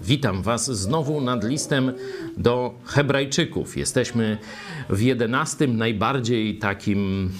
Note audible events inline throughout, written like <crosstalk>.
Witam Was znowu nad listem do Hebrajczyków. Jesteśmy w jedenastym, najbardziej takim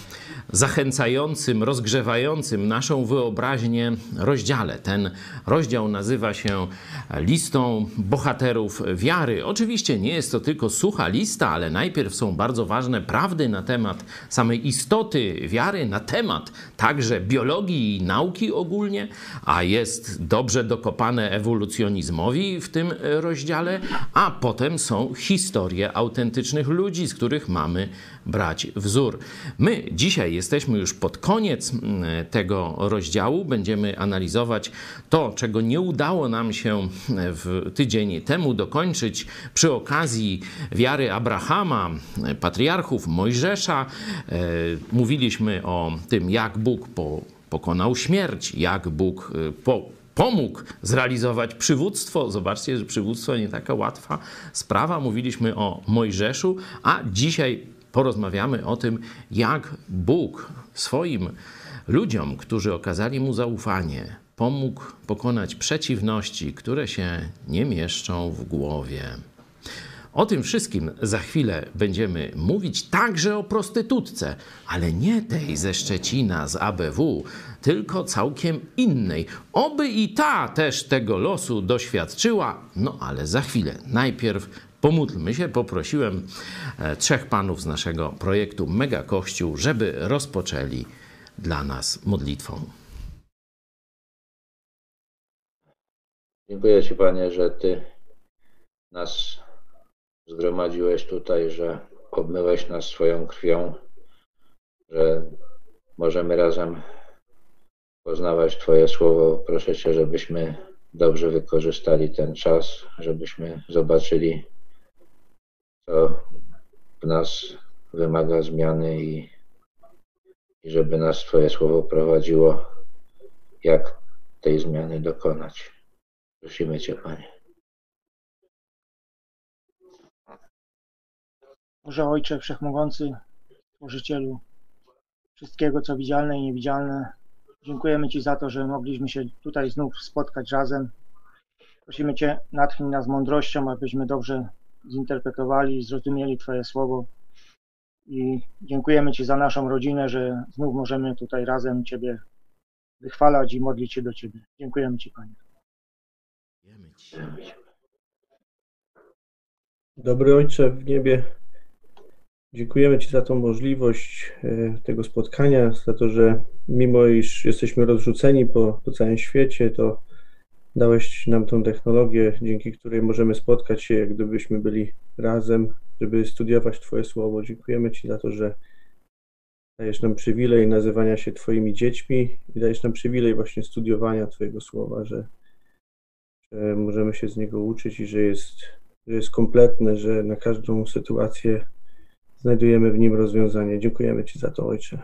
zachęcającym, rozgrzewającym naszą wyobraźnię rozdziale. Ten rozdział nazywa się listą bohaterów wiary. Oczywiście nie jest to tylko sucha lista, ale najpierw są bardzo ważne prawdy na temat samej istoty wiary, na temat także biologii i nauki ogólnie, a jest dobrze dokopane ewolucjonizmowi w tym rozdziale, a potem są historie autentycznych ludzi, z których mamy brać wzór. My dzisiaj jesteśmy już pod koniec mm, tego rozdziału. Będziemy analizować to, czego nie udało nam się w tydzień temu dokończyć przy okazji wiary Abrahama, patriarchów Mojżesza. E, mówiliśmy o tym, jak Bóg po, pokonał śmierć, jak Bóg e, po, pomógł zrealizować przywództwo. Zobaczcie, że przywództwo nie taka łatwa sprawa. Mówiliśmy o Mojżeszu, a dzisiaj porozmawiamy o tym, jak Bóg swoim ludziom, którzy okazali mu zaufanie, pomógł pokonać przeciwności, które się nie mieszczą w głowie. O tym wszystkim za chwilę będziemy mówić, także o prostytutce, ale nie tej ze Szczecina, z ABW, tylko całkiem innej. Oby i ta też tego losu doświadczyła, no ale za chwilę. Najpierw Pomódlmy się, poprosiłem e, trzech panów z naszego projektu Mega Kościół, żeby rozpoczęli dla nas modlitwą. Dziękuję Ci, Panie, że Ty nas zgromadziłeś tutaj, że obmyłeś nas swoją krwią, że możemy razem poznawać Twoje słowo. Proszę Cię, żebyśmy dobrze wykorzystali ten czas, żebyśmy zobaczyli to w nas wymaga zmiany i, i żeby nas Twoje słowo prowadziło, jak tej zmiany dokonać. Prosimy Cię, Panie. Boże Ojcze Wszechmogący, Tworzycielu wszystkiego, co widzialne i niewidzialne, dziękujemy Ci za to, że mogliśmy się tutaj znów spotkać razem. Prosimy Cię, natchnij nas mądrością, abyśmy dobrze zinterpretowali zrozumieli Twoje słowo. I dziękujemy Ci za naszą rodzinę, że znów możemy tutaj razem Ciebie wychwalać i modlić się do Ciebie. Dziękujemy Ci, Panie. Dobry Ojcze w niebie, dziękujemy Ci za tą możliwość e, tego spotkania, za to, że mimo iż jesteśmy rozrzuceni po, po całym świecie, to Dałeś nam tą technologię, dzięki której możemy spotkać się, jak gdybyśmy byli razem, żeby studiować Twoje słowo. Dziękujemy Ci za to, że dajesz nam przywilej nazywania się Twoimi dziećmi i dajesz nam przywilej właśnie studiowania Twojego słowa, że, że możemy się z niego uczyć i że jest, że jest kompletne, że na każdą sytuację znajdujemy w nim rozwiązanie. Dziękujemy Ci za to, Ojcze.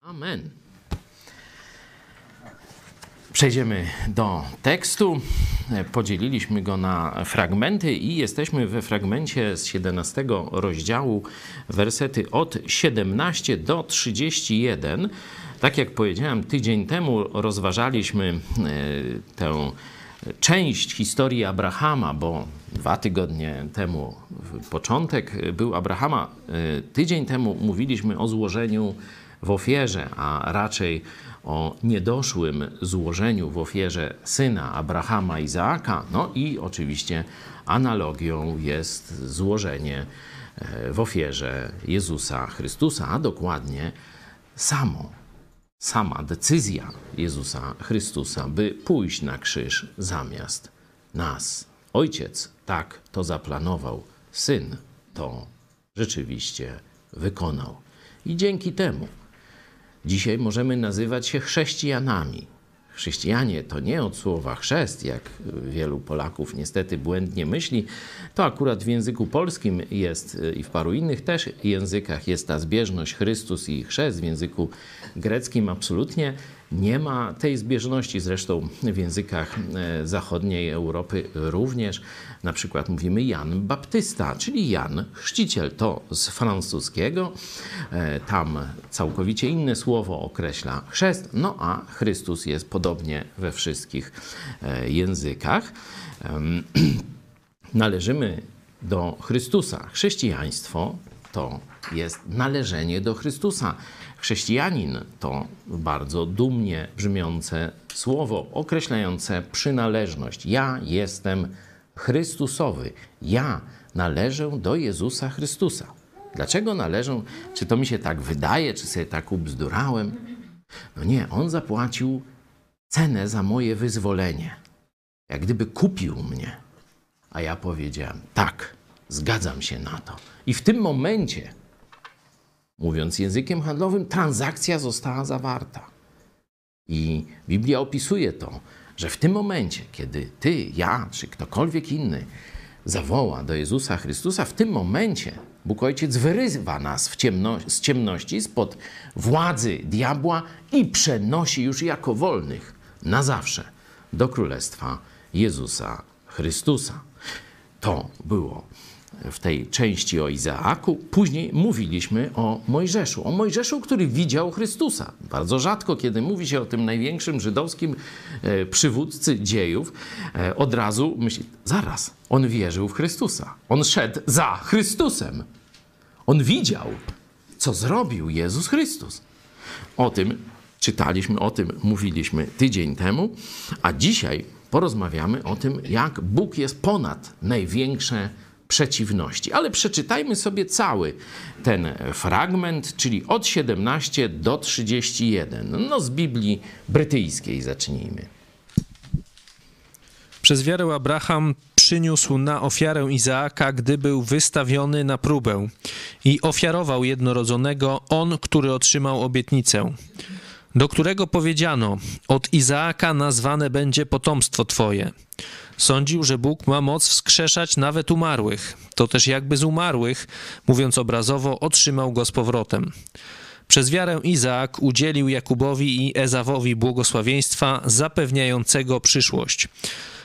Amen. Przejdziemy do tekstu. Podzieliliśmy go na fragmenty i jesteśmy we fragmencie z 17 rozdziału, wersety od 17 do 31. Tak jak powiedziałem, tydzień temu rozważaliśmy e, tę część historii Abrahama, bo dwa tygodnie temu, początek był Abrahama. E, tydzień temu mówiliśmy o złożeniu w ofierze, a raczej o niedoszłym złożeniu w ofierze syna Abrahama Izaaka. No i oczywiście analogią jest złożenie e, w ofierze Jezusa Chrystusa, a dokładnie samo, sama decyzja Jezusa Chrystusa, by pójść na krzyż zamiast nas. Ojciec tak to zaplanował, syn to rzeczywiście wykonał. I dzięki temu Dzisiaj możemy nazywać się chrześcijanami. Chrześcijanie to nie od słowa chrzest, jak wielu Polaków niestety błędnie myśli. To akurat w języku polskim jest i w paru innych też językach jest ta zbieżność Chrystus i chrzest. W języku greckim absolutnie Nie ma tej zbieżności, zresztą w językach e, zachodniej Europy również. Na przykład mówimy Jan Baptysta, czyli Jan Chrzciciel. To z francuskiego. E, tam całkowicie inne słowo określa chrzest, no a Chrystus jest podobnie we wszystkich e, językach. <clears throat> Należymy do Chrystusa. Chrześcijaństwo to jest należenie do Chrystusa. Chrześcijanin to bardzo dumnie brzmiące słowo określające przynależność. Ja jestem Chrystusowy. Ja należę do Jezusa Chrystusa. Dlaczego należę? Czy to mi się tak wydaje, czy sobie tak ubzdurałem? No nie, on zapłacił cenę za moje wyzwolenie. Jak gdyby kupił mnie. A ja powiedziałem: tak, zgadzam się na to. I w tym momencie Mówiąc językiem handlowym, transakcja została zawarta. I Biblia opisuje to, że w tym momencie, kiedy ty, ja czy ktokolwiek inny zawoła do Jezusa Chrystusa, w tym momencie Bóg Ojciec wyrywa nas ciemno, z ciemności, spod władzy diabła i przenosi już jako wolnych na zawsze do Królestwa Jezusa Chrystusa. To było w tej części o Izaaku. Później mówiliśmy o Mojżeszu. O Mojżeszu, który widział Chrystusa. Bardzo rzadko, kiedy mówi się o tym największym żydowskim e, przywódcy dziejów, e, od razu myśli, zaraz, on wierzył w Chrystusa. On szedł za Chrystusem. On widział, co zrobił Jezus Chrystus. O tym czytaliśmy, o tym mówiliśmy tydzień temu, a dzisiaj porozmawiamy o tym, jak Bóg jest ponad największe przeciwności. Ale przeczytajmy sobie cały ten fragment, czyli od 17 do 31. No z Biblii brytyjskiej zacznijmy. Przez wiarę Abraham przyniósł na ofiarę Izaaka, gdy był wystawiony na próbę i ofiarował jednorodzonego on, który otrzymał obietnicę do którego powiedziano: Od Izaaka nazwane będzie potomstwo Twoje. Sądził, że Bóg ma moc wskrzeszać nawet umarłych. To też jakby z umarłych, mówiąc obrazowo, otrzymał go z powrotem. Przez wiarę Izaak udzielił Jakubowi i Ezawowi błogosławieństwa zapewniającego przyszłość.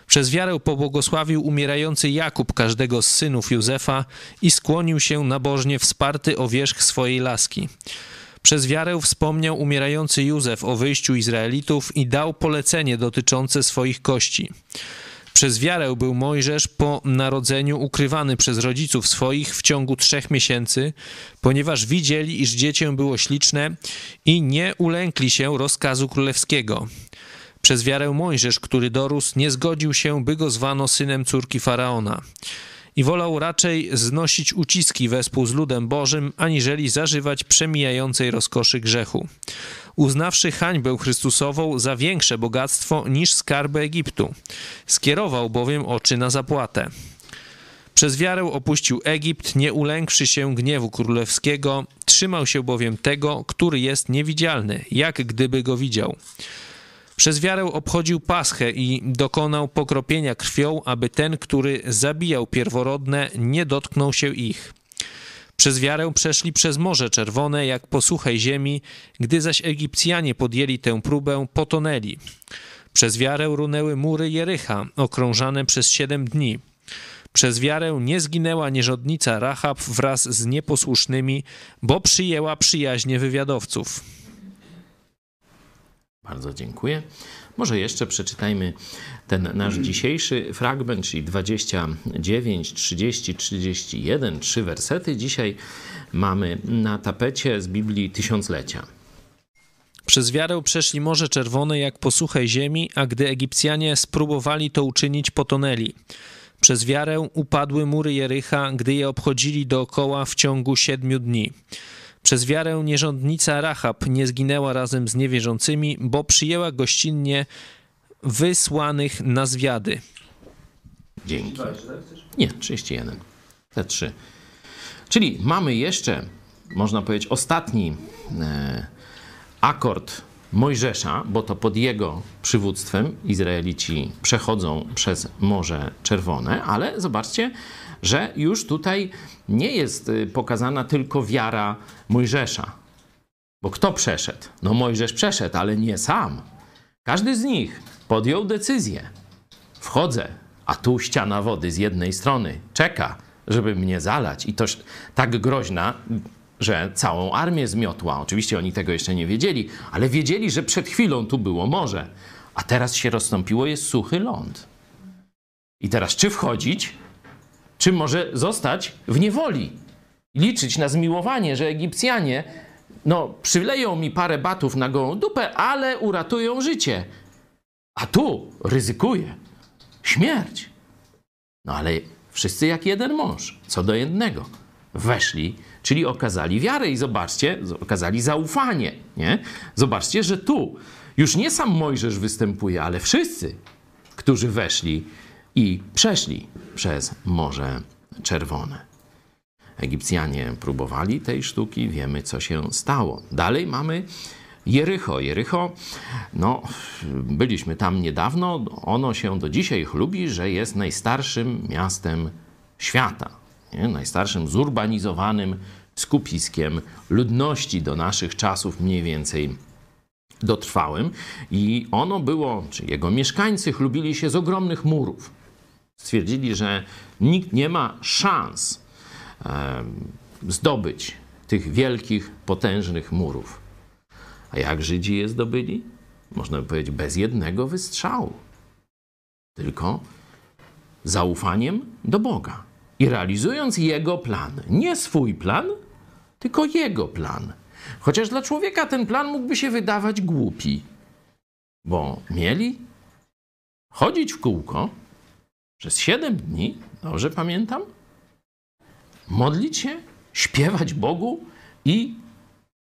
Przez wiarę pobłogosławił umierający Jakub każdego z synów Józefa i skłonił się nabożnie wsparty o wierzch swojej laski. Przez wiarę wspomniał umierający Józef o wyjściu Izraelitów i dał polecenie dotyczące swoich kości. Przez wiarę był Mojżesz po narodzeniu ukrywany przez rodziców swoich w ciągu trzech miesięcy, ponieważ widzieli, iż dziecię było śliczne i nie ulękli się rozkazu królewskiego. Przez wiarę Mojżesz, który dorósł, nie zgodził się, by go zwano synem córki faraona i wolał raczej znosić uciski wespół z ludem Bożym, aniżeli zażywać przemijającej rozkoszy grzechu. Uznawszy hańbę Chrystusową za większe bogactwo niż skarby Egiptu, skierował bowiem oczy na zapłatę. Przez wiarę opuścił Egipt, nie ulękłszy się gniewu królewskiego, trzymał się bowiem tego, który jest niewidzialny, jak gdyby go widział. Przez wiarę obchodził Paschę i dokonał pokropienia krwią, aby ten, który zabijał pierworodne, nie dotknął się ich. Przez wiarę przeszli przez Morze Czerwone, jak po suchej ziemi, gdy zaś Egipcjanie podjęli tę próbę, potonęli. Przez wiarę runęły mury Jericha, okrążane przez siedem dni. Przez wiarę nie zginęła nierządnica Rahab wraz z nieposłusznymi, bo przyjęła przyjaźnie wywiadowców. Bardzo dziękuję. Może jeszcze przeczytajmy ten nasz dzisiejszy fragment, czyli 29, 30, 31, trzy wersety. Dzisiaj mamy na tapecie z Biblii Tysiąclecia. Przez wiarę przeszli Morze Czerwone jak po suchej ziemi, a gdy Egipcjanie spróbowali to uczynić, potonęli. Przez wiarę upadły mury Jericha, gdy je obchodzili dookoła w ciągu siedmiu dni. Przez wiarę nierządnica Rahab nie zginęła razem z niewierzącymi, bo przyjęła gościnnie wysłanych na zwiady. Dzięki. Nie, 31. Te trzy. Czyli mamy jeszcze, można powiedzieć, ostatni e, akord Mojżesza, bo to pod jego przywództwem Izraelici przechodzą przez Morze Czerwone, ale zobaczcie, że już tutaj nie jest y, pokazana tylko wiara Mojżesza. Bo kto przeszedł? No Mojżesz przeszedł, ale nie sam. Każdy z nich podjął decyzję. Wchodzę, a tu ściana wody z jednej strony czeka, żeby mnie zalać. I to tak groźna, że całą armię zmiotła. Oczywiście oni tego jeszcze nie wiedzieli, ale wiedzieli, że przed chwilą tu było morze, a teraz się rozstąpiło, jest suchy ląd. I teraz czy wchodzić, czy może zostać w niewoli? Liczyć na zmiłowanie, że Egipcjanie no, przyleją mi parę batów na gołą dupę, ale uratują życie. A tu ryzykuję śmierć. No ale wszyscy jak jeden mąż, co do jednego. Weszli, czyli okazali wiarę i zobaczcie, okazali zaufanie. Nie? Zobaczcie, że tu już nie sam Mojżesz występuje, ale wszyscy, którzy weszli i przeszli przez Morze Czerwone. Egipcjanie próbowali tej sztuki, wiemy co się stało. Dalej mamy Jericho. Jericho, no, byliśmy tam niedawno. Ono się do dzisiaj chlubi, że jest najstarszym miastem świata. Nie? Najstarszym zurbanizowanym skupiskiem ludności do naszych czasów mniej więcej dotrwałym. I ono było, czy jego mieszkańcy chlubili się z ogromnych murów. Stwierdzili, że nikt nie ma szans zdobyć tych wielkich, potężnych murów. A jak Żydzi je zdobyli? Można by powiedzieć, bez jednego wystrzału. Tylko zaufaniem do Boga i realizując Jego plan. Nie swój plan, tylko Jego plan. Chociaż dla człowieka ten plan mógłby się wydawać głupi, bo mieli chodzić w kółko przez siedem dni, dobrze pamiętam, modlić się, śpiewać Bogu i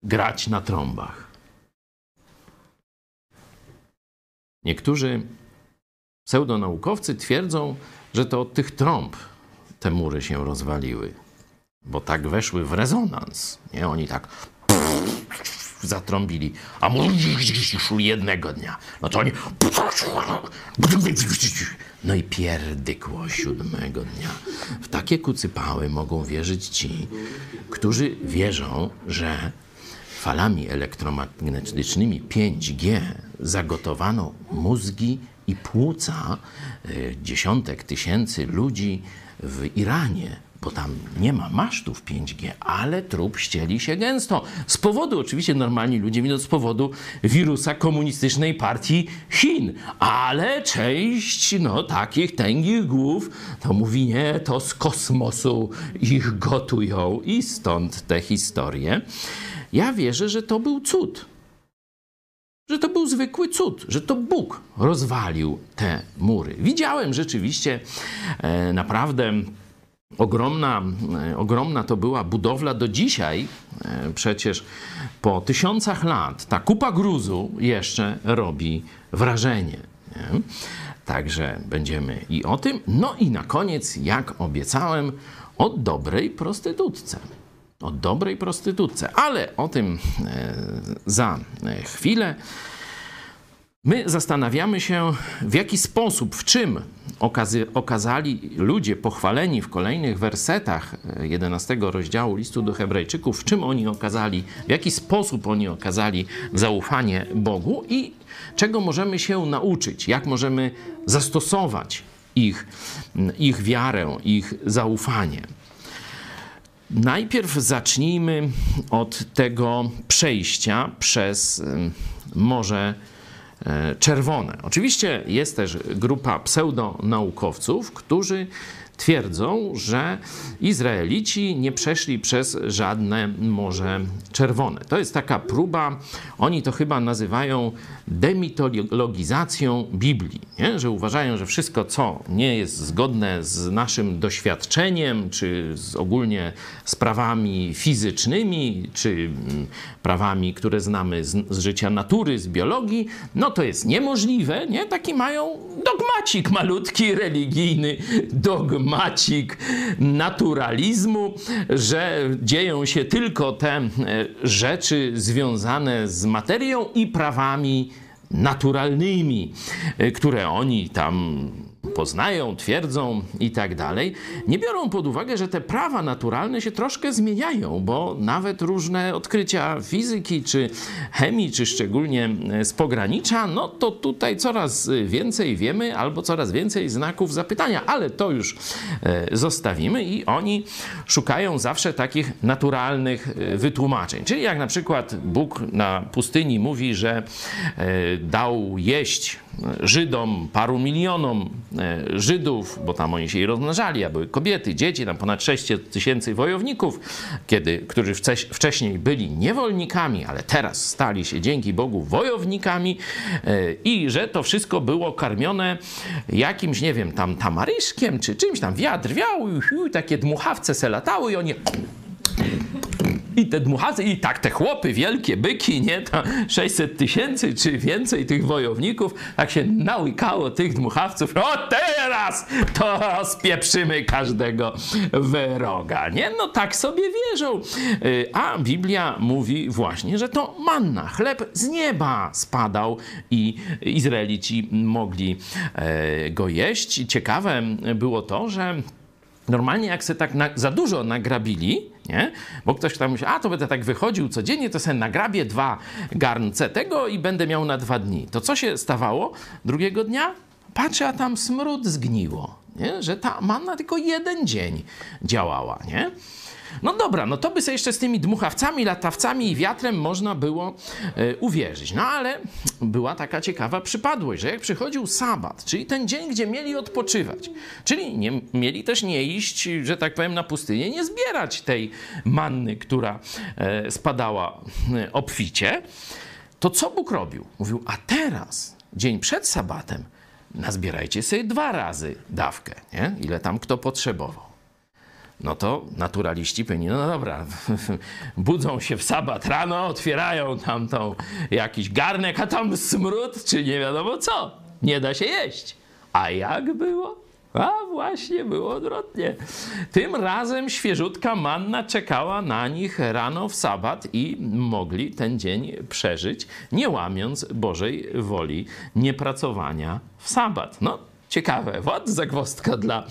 grać na trąbach. Niektórzy pseudonaukowcy twierdzą, że to od tych trąb te mury się rozwaliły, bo tak weszły w rezonans. Nie? Oni tak zatrąbili, a szły jednego dnia. No to oni... No i pierdykło siódmego dnia. W takie kucypały mogą wierzyć ci, którzy wierzą, że falami elektromagnetycznymi 5G zagotowano mózgi i płuca y, dziesiątek tysięcy ludzi w Iranie, bo tam nie ma masztów 5G, ale trup ścieli się gęsto. Z powodu, oczywiście normalni ludzie widzą z powodu wirusa komunistycznej partii Chin, ale część no, takich tęgich głów to mówi nie, to z kosmosu ich gotują i stąd te historie. Ja wierzę, że to był cud. Że to był zwykły cud, że to Bóg rozwalił te mury. Widziałem rzeczywiście e, naprawdę ogromna, e, ogromna to była budowla do dzisiaj. E, przecież po tysiącach lat ta kupa gruzu jeszcze robi wrażenie. Nie? Także będziemy i o tym. No i na koniec, jak obiecałem, o dobrej prostytutce o dobrej prostytutce, ale o tym e, za chwilę. My zastanawiamy się, w jaki sposób, w czym okazy, okazali ludzie pochwaleni w kolejnych wersetach 11 e, rozdziału listu do Hebrajczyków, w czym oni okazali, w jaki sposób oni okazali zaufanie Bogu i czego możemy się nauczyć, jak możemy zastosować ich, ich wiarę, ich zaufanie. Najpierw zacznijmy od tego przejścia przez Morze Czerwone. Oczywiście jest też grupa pseudonaukowców, którzy twierdzą, że Izraelici nie przeszli przez żadne Morze Czerwone. To jest taka próba, oni to chyba nazywają demitologizacją Biblii, nie? że uważają, że wszystko, co nie jest zgodne z naszym doświadczeniem, czy z ogólnie sprawami fizycznymi, czy mm, prawami, które znamy z, z życia natury, z biologii, no to jest niemożliwe. Nie? Taki mają dogmacik malutki, religijny dogmacik naturalizmu, że dzieją się tylko te e, rzeczy związane z materią i prawami naturalnymi, e, które oni tam poznają, twierdzą i tak dalej, nie biorą pod uwagę, że te prawa naturalne się troszkę zmieniają, bo nawet różne odkrycia fizyki czy chemii, czy szczególnie z pogranicza, no to tutaj coraz więcej wiemy albo coraz więcej znaków zapytania, ale to już e, zostawimy i oni szukają zawsze takich naturalnych e, wytłumaczeń. Czyli jak na przykład Bóg na pustyni mówi, że e, dał jeść Żydom, paru milionom e, Żydów, bo tam oni się i rozmnażali, a były kobiety, dzieci, tam ponad 6 tysięcy wojowników, kiedy, którzy wcześniej byli niewolnikami, ale teraz stali się dzięki Bogu wojownikami e, i że to wszystko było karmione jakimś, nie wiem, tam tamaryszkiem czy czymś tam, wiatr wiał, takie dmuchawce se latały i oni i te dmuchacy, i tak te chłopy, wielkie byki, nie, tam 600 tysięcy czy więcej tych wojowników, tak się nałykało tych dmuchawców, o teraz to spieprzymy każdego wroga, nie? No tak sobie wierzą. Y, a Biblia mówi właśnie, że to manna, chleb z nieba spadał i Izraelici mogli e, go jeść. Ciekawe było to, że Normalnie jak se tak na, za dużo nagrabili, nie? Bo ktoś tam myśli, a to będę tak wychodził codziennie, to sobie nagrabię dwa garnce tego i będę miał na dwa dni. To co się stawało drugiego dnia? Patrzę, a tam smród zgniło, nie? że ta manna tylko jeden dzień działała, nie? No dobra, no to by sobie jeszcze z tymi dmuchawcami, latawcami i wiatrem można było e, uwierzyć. No ale była taka ciekawa przypadłość, że jak przychodził sabat, czyli ten dzień, gdzie mieli odpoczywać, czyli nie, mieli też nie iść, że tak powiem, na pustynię, nie zbierać tej manny, która e, spadała e, obficie, to co Bóg robił? Mówił, a teraz, dzień przed sabatem, nazbierajcie sobie dwa razy dawkę, nie? ile tam kto potrzebował no to naturaliści powinni, no dobra, <laughs> budzą się w sabat rano, otwierają tam tą jakiś garnek, a tam smród, czy nie wiadomo co. Nie da się jeść. A jak było? A właśnie było odwrotnie. Tym razem świeżutka manna czekała na nich rano w sabat i mogli ten dzień przeżyć, nie łamiąc Bożej woli niepracowania w sabat. No, Ciekawe, wad zagwostka dla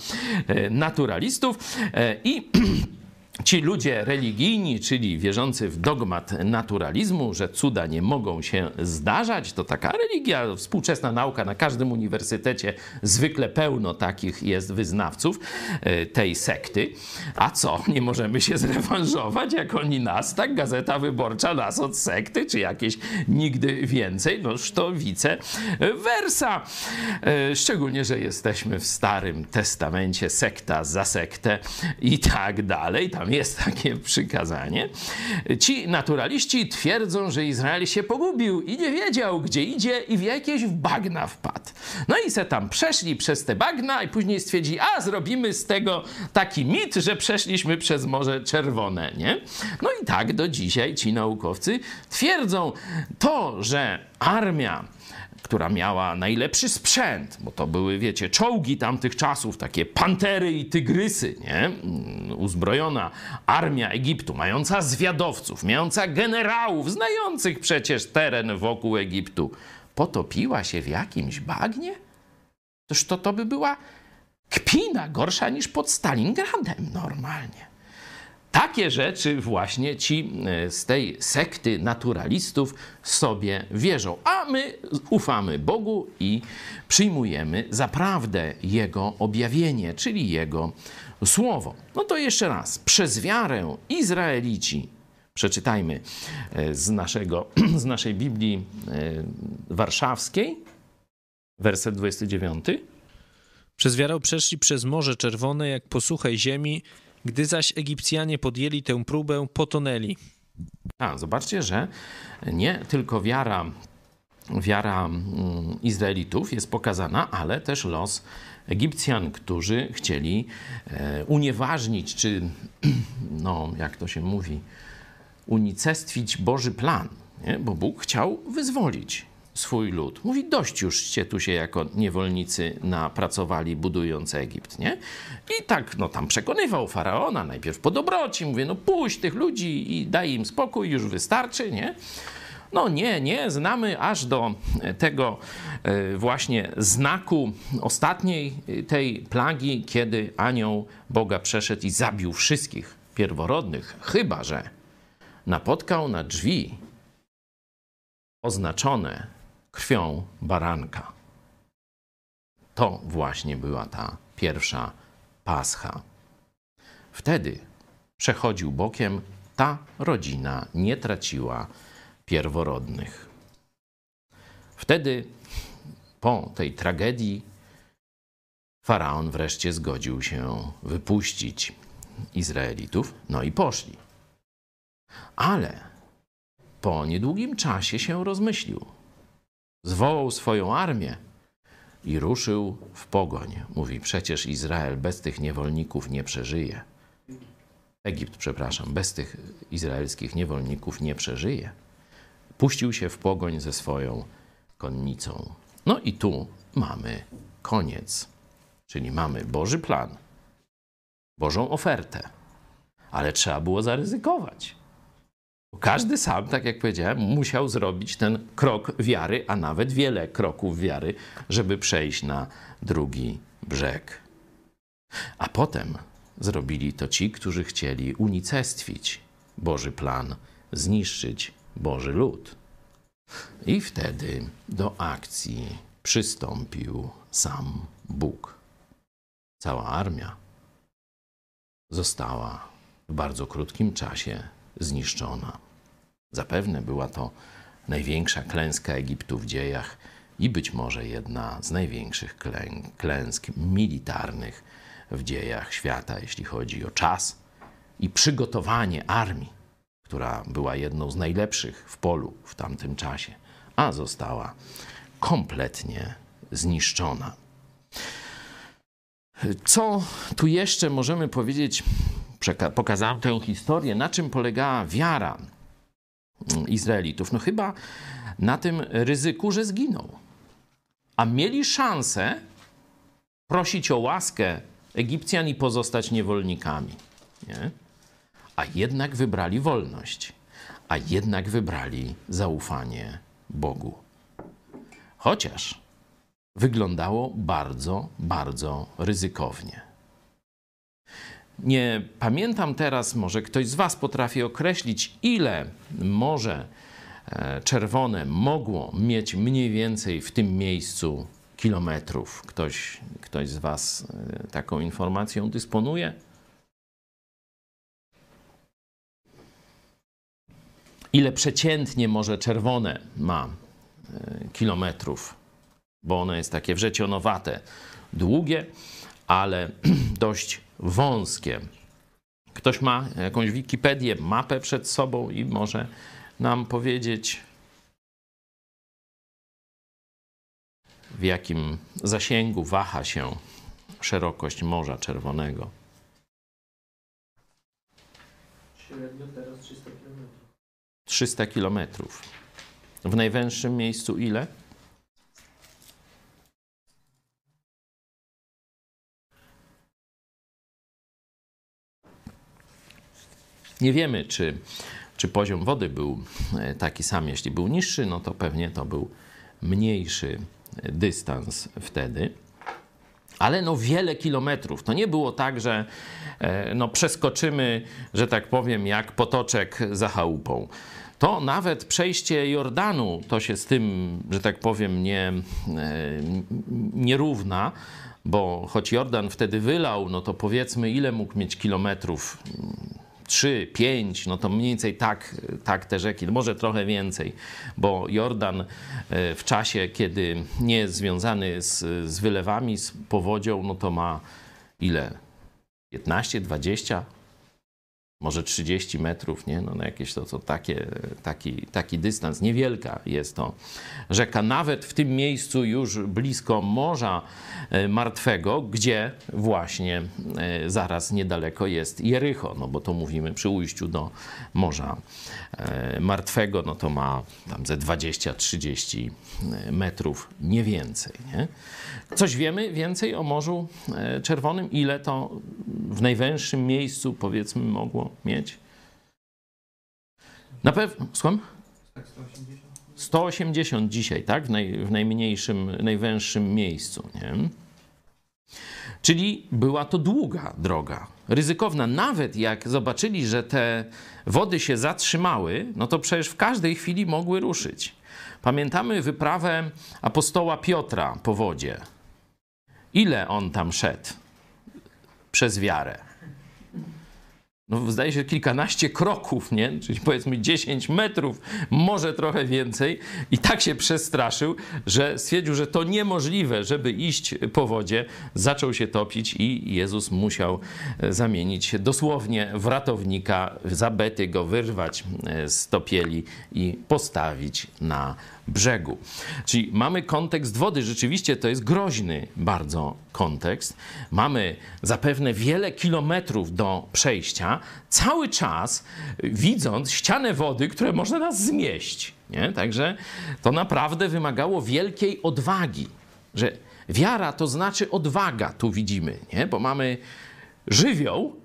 e, naturalistów. E, i <clears throat> Ci ludzie religijni, czyli wierzący w dogmat naturalizmu, że cuda nie mogą się zdarzać, to taka religia, współczesna nauka na każdym uniwersytecie zwykle pełno takich jest wyznawców e, tej sekty. A co, nie możemy się zrewanżować, jak oni nas, tak? Gazeta Wyborcza nas od sekty, czy jakieś nigdy więcej, noż to vice versa. E, szczególnie, że jesteśmy w Starym Testamencie, sekta za sektę i tak dalej. Tam jest takie przykazanie. Ci naturaliści twierdzą, że Izrael się pogubił i nie wiedział, gdzie idzie i w jakieś bagna wpadł. No i se tam przeszli przez te bagna i później stwierdzi, a zrobimy z tego taki mit, że przeszliśmy przez Morze Czerwone, nie? No i tak do dzisiaj ci naukowcy twierdzą to, że armia która miała najlepszy sprzęt, bo to były, wiecie, czołgi tamtych czasów, takie pantery i tygrysy, nie? Mm, uzbrojona armia Egiptu, mająca zwiadowców, mająca generałów, znających przecież teren wokół Egiptu, potopiła się w jakimś bagnie? Toż to, to by była kpina gorsza niż pod Stalingradem normalnie. Takie rzeczy właśnie ci e, z tej sekty naturalistów sobie wierzą, a my ufamy Bogu i przyjmujemy za prawdę Jego objawienie, czyli Jego słowo. No to jeszcze raz, przez wiarę Izraelici, przeczytajmy e, z, naszego, <clears throat> z naszej Biblii e, warszawskiej, werset 29. Przez wiarę przeszli przez Morze Czerwone jak po suchej ziemi, gdy zaś Egipcjanie podjęli tę próbę, potonęli. A, zobaczcie, że nie tylko wiara, wiara mm, Izraelitów jest pokazana, ale też los Egipcjan, którzy chcieli e, unieważnić, czy, <clears throat> no, jak to się mówi, unicestwić Boży plan, nie? bo Bóg chciał wyzwolić swój lud. Mówi, dość jużście tu się jako niewolnicy napracowali, budując Egipt, nie? I tak, no tam przekonywał faraona, najpierw po dobroci, mówię, no puść tych ludzi i daj im spokój, już wystarczy, nie? No nie, nie, znamy aż do tego e, właśnie znaku ostatniej tej plagi, kiedy anioł Boga przeszedł i zabił wszystkich pierworodnych, chyba że napotkał na drzwi oznaczone krwią baranka. To właśnie była ta pierwsza pascha. Wtedy przechodził bokiem, ta rodzina nie traciła pierworodnych. Wtedy, po tej tragedii, faraon wreszcie zgodził się wypuścić Izraelitów, no i poszli. Ale po niedługim czasie się rozmyślił. Zwołał swoją armię i ruszył w pogoń. Mówi: Przecież Izrael bez tych niewolników nie przeżyje. Egipt, przepraszam, bez tych izraelskich niewolników nie przeżyje. Puścił się w pogoń ze swoją konnicą. No i tu mamy koniec. Czyli mamy Boży plan, Bożą ofertę, ale trzeba było zaryzykować. Każdy sam, tak jak powiedziałem, musiał zrobić ten krok wiary, a nawet wiele kroków wiary, żeby przejść na drugi brzeg. A potem zrobili to ci, którzy chcieli unicestwić Boży plan, zniszczyć Boży lud. I wtedy do akcji przystąpił sam Bóg. Cała armia została w bardzo krótkim czasie zniszczona. Zapewne była to największa klęska Egiptu w dziejach i być może jedna z największych klęsk militarnych w dziejach świata, jeśli chodzi o czas i przygotowanie armii, która była jedną z najlepszych w polu w tamtym czasie, a została kompletnie zniszczona. Co tu jeszcze możemy powiedzieć pokazałem tę historię, na czym polegała wiara Izraelitów. No chyba na tym ryzyku, że zginął. A mieli szansę prosić o łaskę Egipcjan i pozostać niewolnikami. Nie? A jednak wybrali wolność, a jednak wybrali zaufanie Bogu. Chociaż wyglądało bardzo, bardzo ryzykownie. Nie pamiętam teraz, może ktoś z Was potrafi określić, ile Morze e, Czerwone mogło mieć mniej więcej w tym miejscu kilometrów. Ktoś, ktoś z Was e, taką informacją dysponuje? Ile przeciętnie Morze Czerwone ma e, kilometrów? Bo ono jest takie wrzecionowate, długie, ale <clears throat> dość wąskie. Ktoś ma jakąś Wikipedię, mapę przed sobą i może nam powiedzieć, w jakim zasięgu waha się szerokość Morza Czerwonego. Średnio teraz 300 km. 300 km. W najwęższym miejscu ile? Nie wiemy, czy, czy poziom wody był e, taki sam. Jeśli był niższy, no to pewnie to był mniejszy dystans wtedy. Ale no wiele kilometrów. To nie było tak, że e, no przeskoczymy, że tak powiem, jak potoczek za chałupą. To nawet przejście Jordanu to się z tym, że tak powiem, nie, e, nie równa, bo choć Jordan wtedy wylał, no to powiedzmy, ile mógł mieć kilometrów 3, 5, no to mniej więcej tak, tak te rzeki, może trochę więcej, bo Jordan e, w czasie, kiedy nie jest związany z, z wylewami, z powodzią, no to ma ile? 15, 20, może 30 metrów, nie? No, no jakieś to, to takie, taki, taki dystans, niewielka jest to rzeka, nawet w tym miejscu już blisko Morza e, Martwego, gdzie właśnie e, zaraz niedaleko jest Jericho, no bo to mówimy przy ujściu do Morza e, Martwego, no to ma tam ze 20-30 metrów, nie więcej, nie? Coś wiemy więcej o Morzu Czerwonym? Ile to w najwęższym miejscu, powiedzmy, mogło mieć? Na pewno. Słucham? Tak, 180. 180 dzisiaj, tak? W, naj, w najmniejszym, najwęższym miejscu, nie? Czyli była to długa droga, ryzykowna. Nawet jak zobaczyli, że te wody się zatrzymały, no to przecież w każdej chwili mogły ruszyć. Pamiętamy wyprawę apostoła Piotra po wodzie. Ile on tam szedł przez wiarę? No zdaje się kilkanaście kroków, nie? czyli powiedzmy 10 metrów, może trochę więcej i tak się przestraszył, że stwierdził, że to niemożliwe, żeby iść po wodzie, zaczął się topić i Jezus musiał e, zamienić się dosłownie w ratownika, zabety go wyrwać e, z topieli i postawić na brzegu. Czyli mamy kontekst wody, rzeczywiście to jest groźny bardzo kontekst. Mamy zapewne wiele kilometrów do przejścia, cały czas widząc ścianę wody, które można nas zmieść. Nie? Także to naprawdę wymagało wielkiej odwagi, że wiara to znaczy odwaga, tu widzimy, nie? bo mamy żywioł,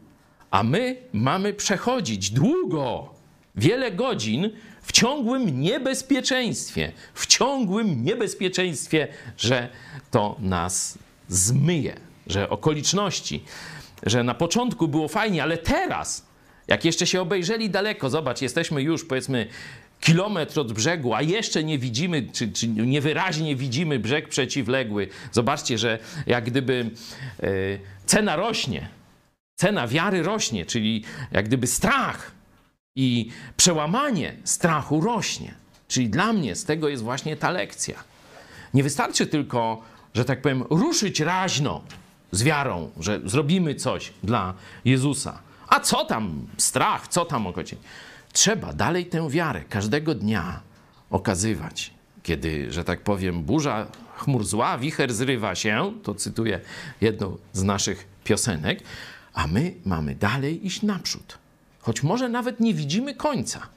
a my mamy przechodzić długo, wiele godzin w ciągłym niebezpieczeństwie, w ciągłym niebezpieczeństwie, że to nas zmyje, że okoliczności, że na początku było fajnie, ale teraz, jak jeszcze się obejrzeli daleko, zobacz, jesteśmy już powiedzmy kilometr od brzegu, a jeszcze nie widzimy, czy, czy niewyraźnie widzimy brzeg przeciwległy. Zobaczcie, że jak gdyby e, cena rośnie, cena wiary rośnie, czyli jak gdyby strach i przełamanie strachu rośnie. Czyli dla mnie z tego jest właśnie ta lekcja. Nie wystarczy tylko, że tak powiem, ruszyć raźno z wiarą, że zrobimy coś dla Jezusa. A co tam strach, co tam okoliczność? Trzeba dalej tę wiarę każdego dnia okazywać. Kiedy, że tak powiem, burza chmur zła, wicher zrywa się, to cytuję jedną z naszych piosenek, a my mamy dalej iść naprzód. Choć może nawet nie widzimy końca,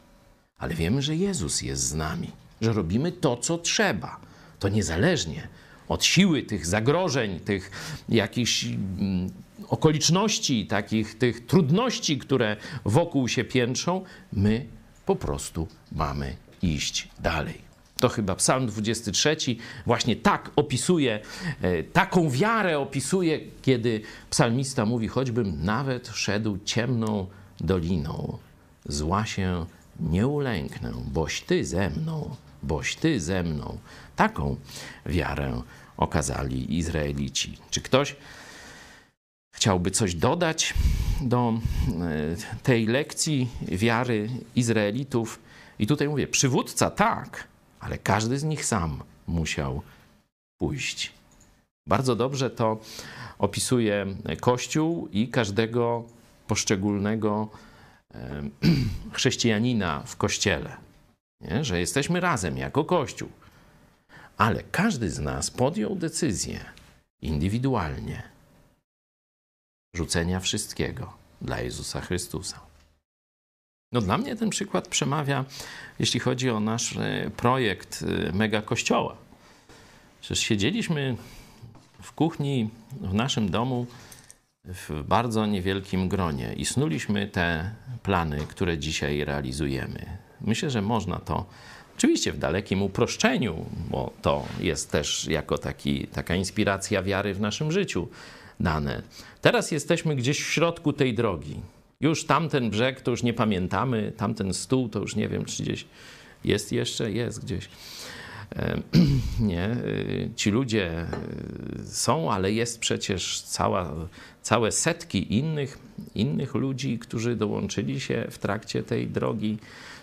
ale wiemy, że Jezus jest z nami, że robimy to, co trzeba. To niezależnie od siły tych zagrożeń, tych jakichś mm, okoliczności, takich tych trudności, które wokół się piętrzą, my po prostu mamy iść dalej. To chyba Psalm 23 właśnie tak opisuje, e, taką wiarę opisuje, kiedy psalmista mówi: choćbym nawet szedł ciemną doliną, zła się nie ulęknę, boś ty ze mną, boś ty ze mną. Taką wiarę okazali Izraelici. Czy ktoś chciałby coś dodać do e, tej lekcji wiary Izraelitów? I tutaj mówię, przywódca tak, ale każdy z nich sam musiał pójść. Bardzo dobrze to opisuje Kościół i każdego poszczególnego <clears throat> chrześcijanina w kościele. Nie? Że jesteśmy razem jako Kościół. Ale każdy z nas podjął decyzję indywidualnie rzucenia wszystkiego dla Jezusa Chrystusa. No dla mnie ten przykład przemawia, jeśli chodzi o nasz e, projekt e, Mega Kościoła. Przecież siedzieliśmy w kuchni w naszym domu w bardzo niewielkim gronie i snuliśmy te plany, które dzisiaj realizujemy. Myślę, że można to Oczywiście w dalekim uproszczeniu, bo to jest też jako taki, taka inspiracja wiary w naszym życiu dane. Teraz jesteśmy gdzieś w środku tej drogi. Już tamten brzeg to już nie pamiętamy, tamten stół to już nie wiem, czy gdzieś jest jeszcze, jest gdzieś. <clears throat> Nie, y, ci ludzie y, są, ale jest przecież cała, całe setki innych, innych ludzi, którzy dołączyli się w trakcie tej drogi.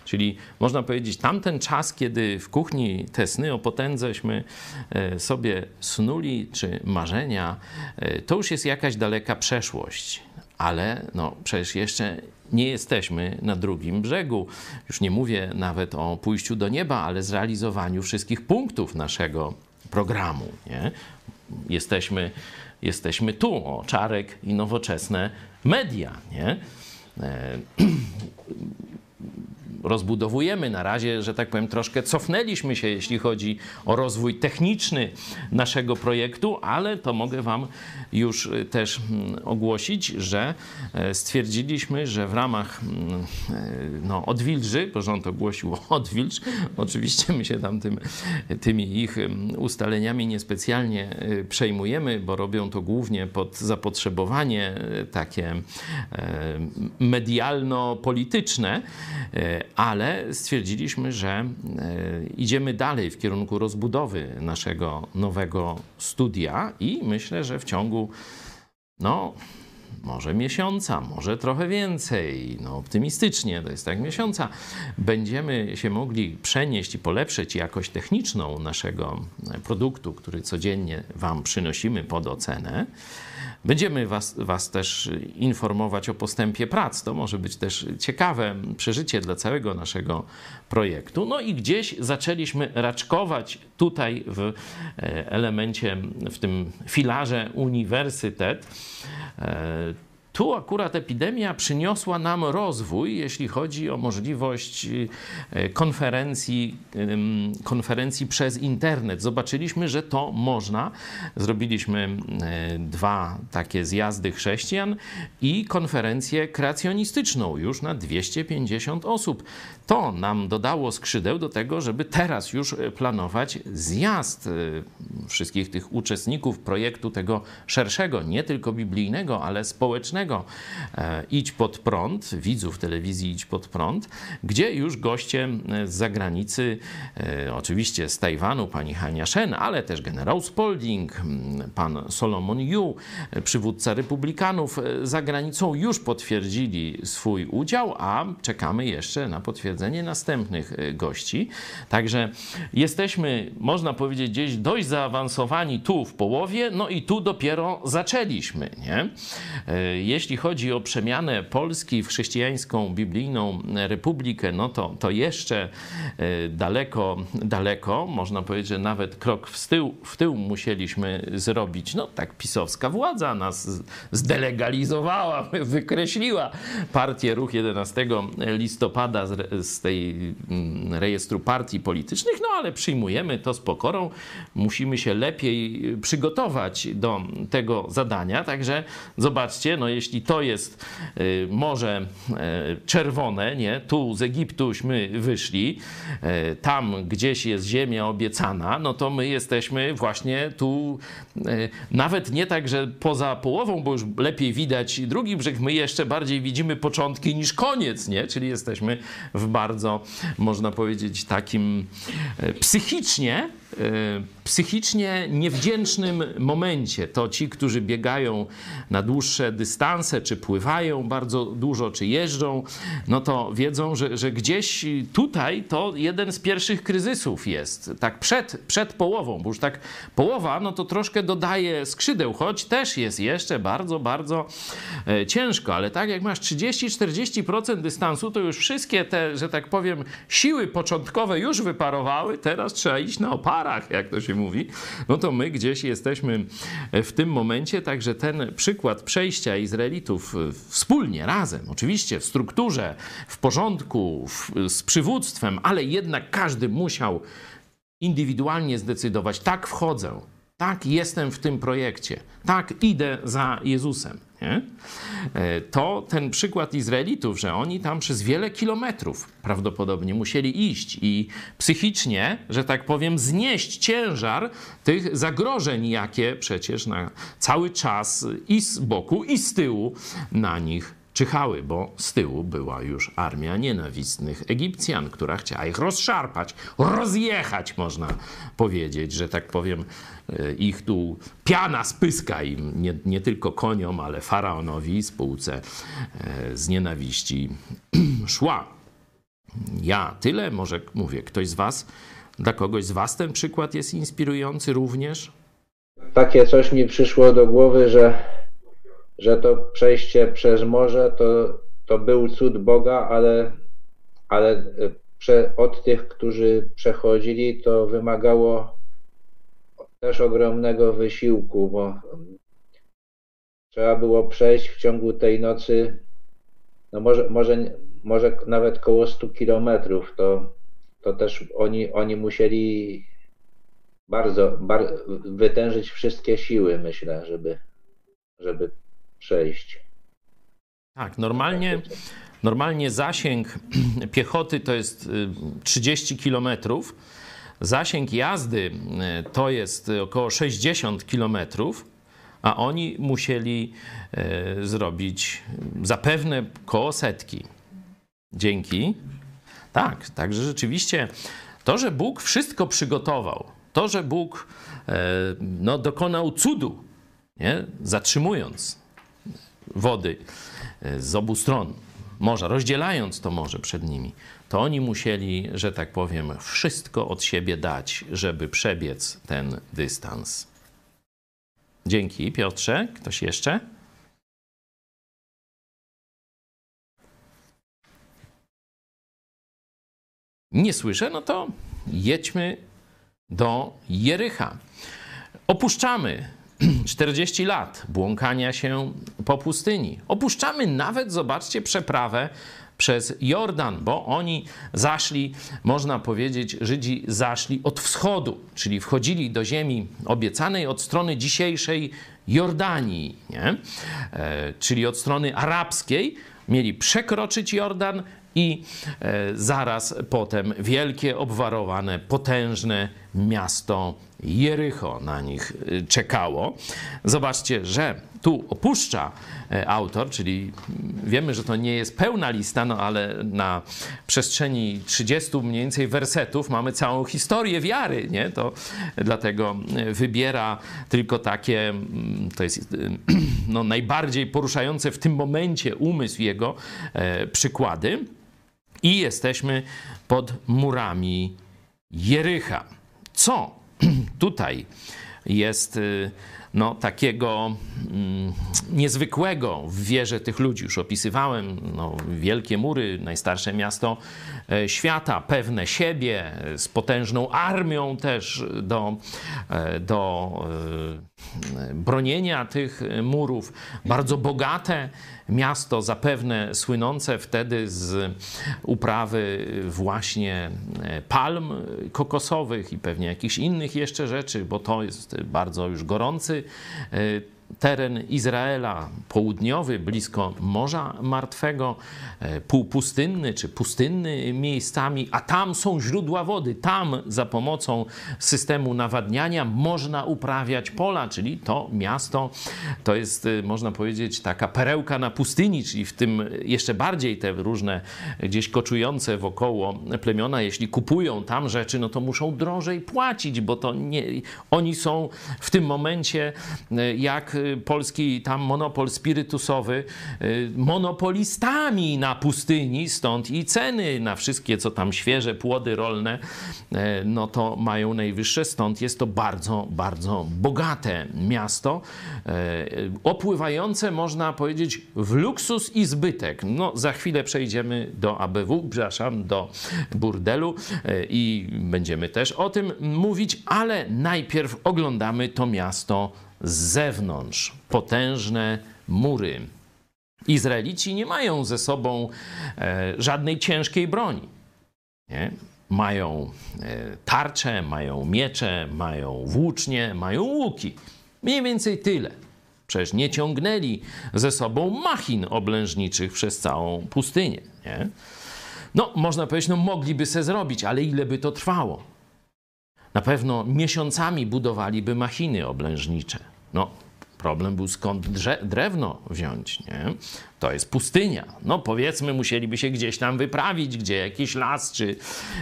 Czyli można powiedzieć, tamten czas, kiedy w kuchni te sny o potędześmy e, sobie snuli, czy marzenia, e, to już jest jakaś daleka przeszłość. Ale no, przecież jeszcze nie jesteśmy na drugim brzegu. Już nie mówię nawet o pójściu do nieba, ale zrealizowaniu wszystkich punktów naszego programu. Nie? Jesteśmy, jesteśmy tu, o, czarek i nowoczesne media. Nie? E, <clears throat> rozbudowujemy. Na razie, że tak powiem, troszkę cofnęliśmy się, jeśli chodzi o rozwój techniczny naszego projektu, ale to mogę Wam już y, też mm, ogłosić, że e, stwierdziliśmy, że w ramach mm, e, no, odwilży, bo rząd ogłosił <laughs> odwilż, oczywiście my się tam tym, tymi ich mm, ustaleniami niespecjalnie y, przejmujemy, bo robią to głównie pod zapotrzebowanie y, takie e, medialno-polityczne, ale stwierdziliśmy, że idziemy dalej w kierunku rozbudowy naszego nowego studia i myślę, że w ciągu no, może miesiąca, może trochę więcej, no optymistycznie, to jest tak miesiąca, będziemy się mogli przenieść i polepszyć jakość techniczną naszego produktu, który codziennie Wam przynosimy pod ocenę. Będziemy was, was też informować o postępie prac. To może być też ciekawe przeżycie dla całego naszego projektu. No i gdzieś zaczęliśmy raczkować tutaj w e, elemencie, w tym filarze uniwersytet. Tu akurat epidemia przyniosła nam rozwój, jeśli chodzi o możliwość e, konferencji, konferencji przez internet. Zobaczyliśmy, że to można. Zrobiliśmy e, dwa takie zjazdy chrześcijan i konferencję kreacjonistyczną już na 250 osób. To nam dodało skrzydeł do tego, żeby teraz już planować zjazd e, wszystkich tych uczestników projektu tego szerszego, nie tylko biblijnego, ale społecznego. E, Idź pod prąd, widzów telewizji Idź pod prąd, gdzie już goście z zagranicy, e, oczywiście z Tajwanu, pani Hania Shen, ale też generał Spalding, pan Solomon Yu, przywódca republikanów e, za granicą już potwierdzili swój udział, a czekamy jeszcze na potwierdzenie następnych gości. Także jesteśmy, można powiedzieć, gdzieś dość zaawansowani tu w połowie, no i tu dopiero zaczęliśmy, nie? jeśli chodzi o przemianę Polski w chrześcijańską, biblijną republikę, no to, to jeszcze daleko, daleko. Można powiedzieć, że nawet krok w tył, w tył musieliśmy zrobić. No tak pisowska władza nas zdelegalizowała, <laughs> wykreśliła partię Ruch 11 listopada z, z tej mm, rejestru partii politycznych, no ale przyjmujemy to z pokorą. Musimy się lepiej przygotować do tego zadania. Także zobaczcie, no jeśli to jest y, Morze y, Czerwone, nie? tu z Egiptuśmy wyszli, y, tam gdzieś jest ziemia obiecana, no to my jesteśmy właśnie tu, nawet nie tak, że poza połową, bo już lepiej widać drugi brzeg, my jeszcze bardziej widzimy początki niż koniec, nie? czyli jesteśmy w bardzo, można powiedzieć, takim psychicznie E, psychicznie niewdzięcznym momencie. To ci, którzy biegają na dłuższe dystanse, czy pływają bardzo dużo, czy jeżdżą, no to wiedzą, że, że gdzieś tutaj to jeden z pierwszych kryzysów jest. Tak przed, przed połową, bo już tak połowa, no to troszkę dodaje skrzydeł, choć też jest jeszcze bardzo, bardzo e, ciężko, ale tak jak masz 30-40% dystansu, to już wszystkie te, że tak powiem, siły początkowe już wyparowały, teraz trzeba iść na oparę jak to się mówi, no to my gdzieś jesteśmy w tym momencie, także ten przykład przejścia Izraelitów wspólnie, razem, oczywiście w strukturze, w porządku, w, z przywództwem, ale jednak każdy musiał indywidualnie zdecydować, tak wchodzę, tak jestem w tym projekcie, tak idę za Jezusem nie? E, to ten przykład Izraelitów, że oni tam przez wiele kilometrów prawdopodobnie musieli iść i psychicznie, że tak powiem, znieść ciężar tych zagrożeń, jakie przecież na cały czas i z boku, i z tyłu na nich czyhały, bo z tyłu była już armia nienawistnych Egipcjan, która chciała ich rozszarpać, rozjechać, można powiedzieć, że tak powiem, ich tu piana spyska im, nie, nie tylko koniom, ale faraonowi spółce e, z nienawiści <clears throat> szła. Ja tyle, może mówię, ktoś z was, dla kogoś z was ten przykład jest inspirujący również? Takie coś mi przyszło do głowy, że że to przejście przez morze to, to był cud Boga, ale, ale e, od tych, którzy przechodzili, to wymagało też ogromnego wysiłku, bo trzeba było przejść w ciągu tej nocy, no może, może, może nawet koło 100 kilometrów, to, to też oni, oni musieli bardzo, bar, wytężyć wszystkie siły, myślę, żeby, żeby przejść. Tak, normalnie, normalnie zasięg <clears throat> piechoty to jest 30 y, kilometrów. Zasięg jazdy y, to jest około 60 kilometrów, a oni musieli y, zrobić zapewne koło setki. Dzięki. Tak, także rzeczywiście to, że Bóg wszystko przygotował, to, że Bóg no, dokonał cudu, nie? zatrzymując wody z obu stron morza, rozdzielając to morze przed nimi, to oni musieli, że tak powiem, wszystko od siebie dać, żeby przebiec ten dystans. Dzięki, Piotrze. Ktoś jeszcze? Nie słyszę, no to jedźmy do Jericha. Opuszczamy <clears throat> 40 lat błąkania się po pustyni. Opuszczamy nawet, zobaczcie, przeprawę przez Jordan, bo oni zaszli, można powiedzieć, Żydzi zaszli od wschodu, czyli wchodzili do ziemi obiecanej od strony dzisiejszej Jordanii, nie? E, czyli od strony arabskiej. Mieli przekroczyć Jordan i e, zaraz potem wielkie, obwarowane, potężne miasto Jericho na nich y, czekało. Zobaczcie, że tu opuszcza e, autor, czyli wiemy, że to nie jest pełna lista, no ale na przestrzeni 30 mniej więcej wersetów mamy całą historię wiary, nie? To dlatego e, wybiera tylko takie, mm, to jest y, <clears throat> no, najbardziej poruszające w tym momencie umysł jego e, przykłady. I jesteśmy pod murami Jericha. Co <clears throat> tutaj jest y, no, takiego mm, niezwykłego w wierze tych ludzi. Już opisywałem no, wielkie mury, najstarsze miasto e, świata, pewne siebie, z potężną armią też do, e, do e, bronienia tych murów, bardzo bogate miasto, zapewne słynące wtedy z uprawy właśnie palm kokosowych i pewnie jakichś innych jeszcze rzeczy, bo to jest bardzo już gorący e, teren Izraela południowy, blisko Morza Martwego, e, półpustynny czy pustynny miejscami, a tam są źródła wody. Tam za pomocą systemu nawadniania można uprawiać pola, czyli to miasto to jest, e, można powiedzieć, taka perełka na pustyni, czyli w tym jeszcze bardziej te różne gdzieś koczujące wokoło plemiona, jeśli kupują tam rzeczy, no to muszą drożej płacić, bo to nie, oni są w tym momencie e, jak polski tam monopol spirytusowy y, monopolistami na pustyni, stąd i ceny na wszystkie, co tam świeże płody rolne, y, no to mają najwyższe, stąd jest to bardzo, bardzo bogate miasto, opływające, można powiedzieć, w luksus i zbytek. No, za chwilę przejdziemy do ABW, przepraszam, do burdelu i będziemy też o tym mówić, ale najpierw oglądamy to miasto z zewnątrz potężne mury. Izraelici nie mają ze sobą e, żadnej ciężkiej broni. Nie? Mają e, tarcze, mają miecze, mają włócznie, mają łuki. Mniej więcej tyle. Przecież nie ciągnęli ze sobą machin oblężniczych przez całą pustynię. Nie? No, można powiedzieć, no mogliby se zrobić, ale ile by to trwało? Na pewno miesiącami budowaliby machiny oblężnicze. No, problem był skąd drewno wziąć, nie? To jest pustynia. No powiedzmy, musieliby się gdzieś tam wyprawić, gdzie jakiś las, czy,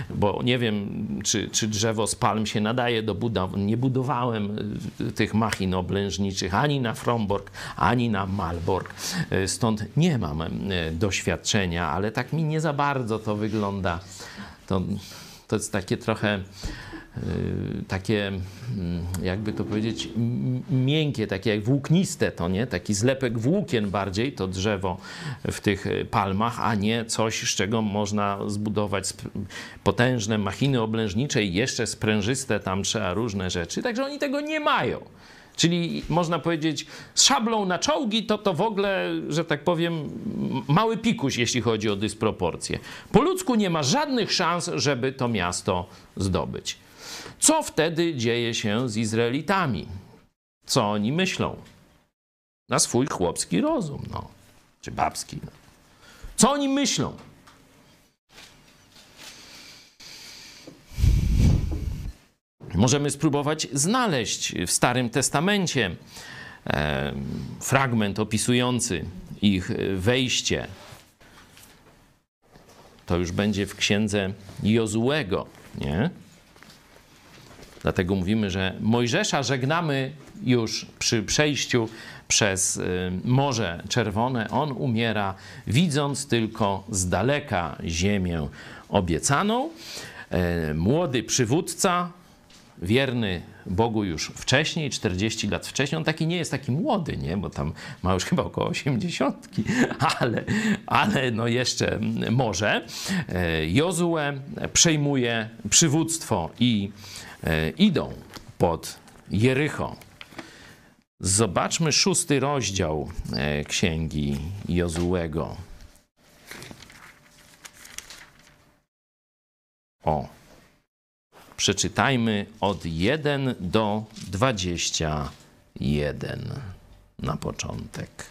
bo nie wiem, czy, czy drzewo z palm się nadaje do budowy. Nie budowałem y, tych machin oblężniczych ani na Fromborg, ani na Malborg. Y, stąd nie mam y, doświadczenia, ale tak mi nie za bardzo to wygląda. To, to jest takie trochę takie, mm, jakby to powiedzieć, miękkie, takie jak włókniste to, nie? Taki zlepek włókien bardziej, to drzewo w tych palmach, a nie coś, z czego można zbudować potężne machiny oblężnicze i jeszcze sprężyste tam trzeba różne rzeczy. Także oni tego nie mają. Czyli można powiedzieć, z szablą na czołgi to to w ogóle, że tak powiem, mały pikuś, jeśli chodzi o dysproporcje. Po ludzku nie ma żadnych szans, żeby to miasto zdobyć. Co wtedy dzieje się z Izraelitami? Co oni myślą? Na swój chłopski rozum, no. Czy babski. No. Co oni myślą? Możemy spróbować znaleźć w Starym Testamencie e, fragment opisujący ich wejście. To już będzie w księdze Jozułego, nie? Dlatego mówimy, że Mojżesza żegnamy już przy przejściu przez y, Morze Czerwone. On umiera, widząc tylko z daleka ziemię obiecaną. E, młody przywódca, wierny Bogu już wcześniej, 40 lat wcześniej. On taki nie jest taki młody, nie? bo tam ma już chyba około 80, <laughs> ale, ale no jeszcze może. E, Jozue przejmuje przywództwo i idą pod Jericho. Zobaczmy szósty rozdział e, księgi Jozułego. O, przeczytajmy od 1 do 21 na początek.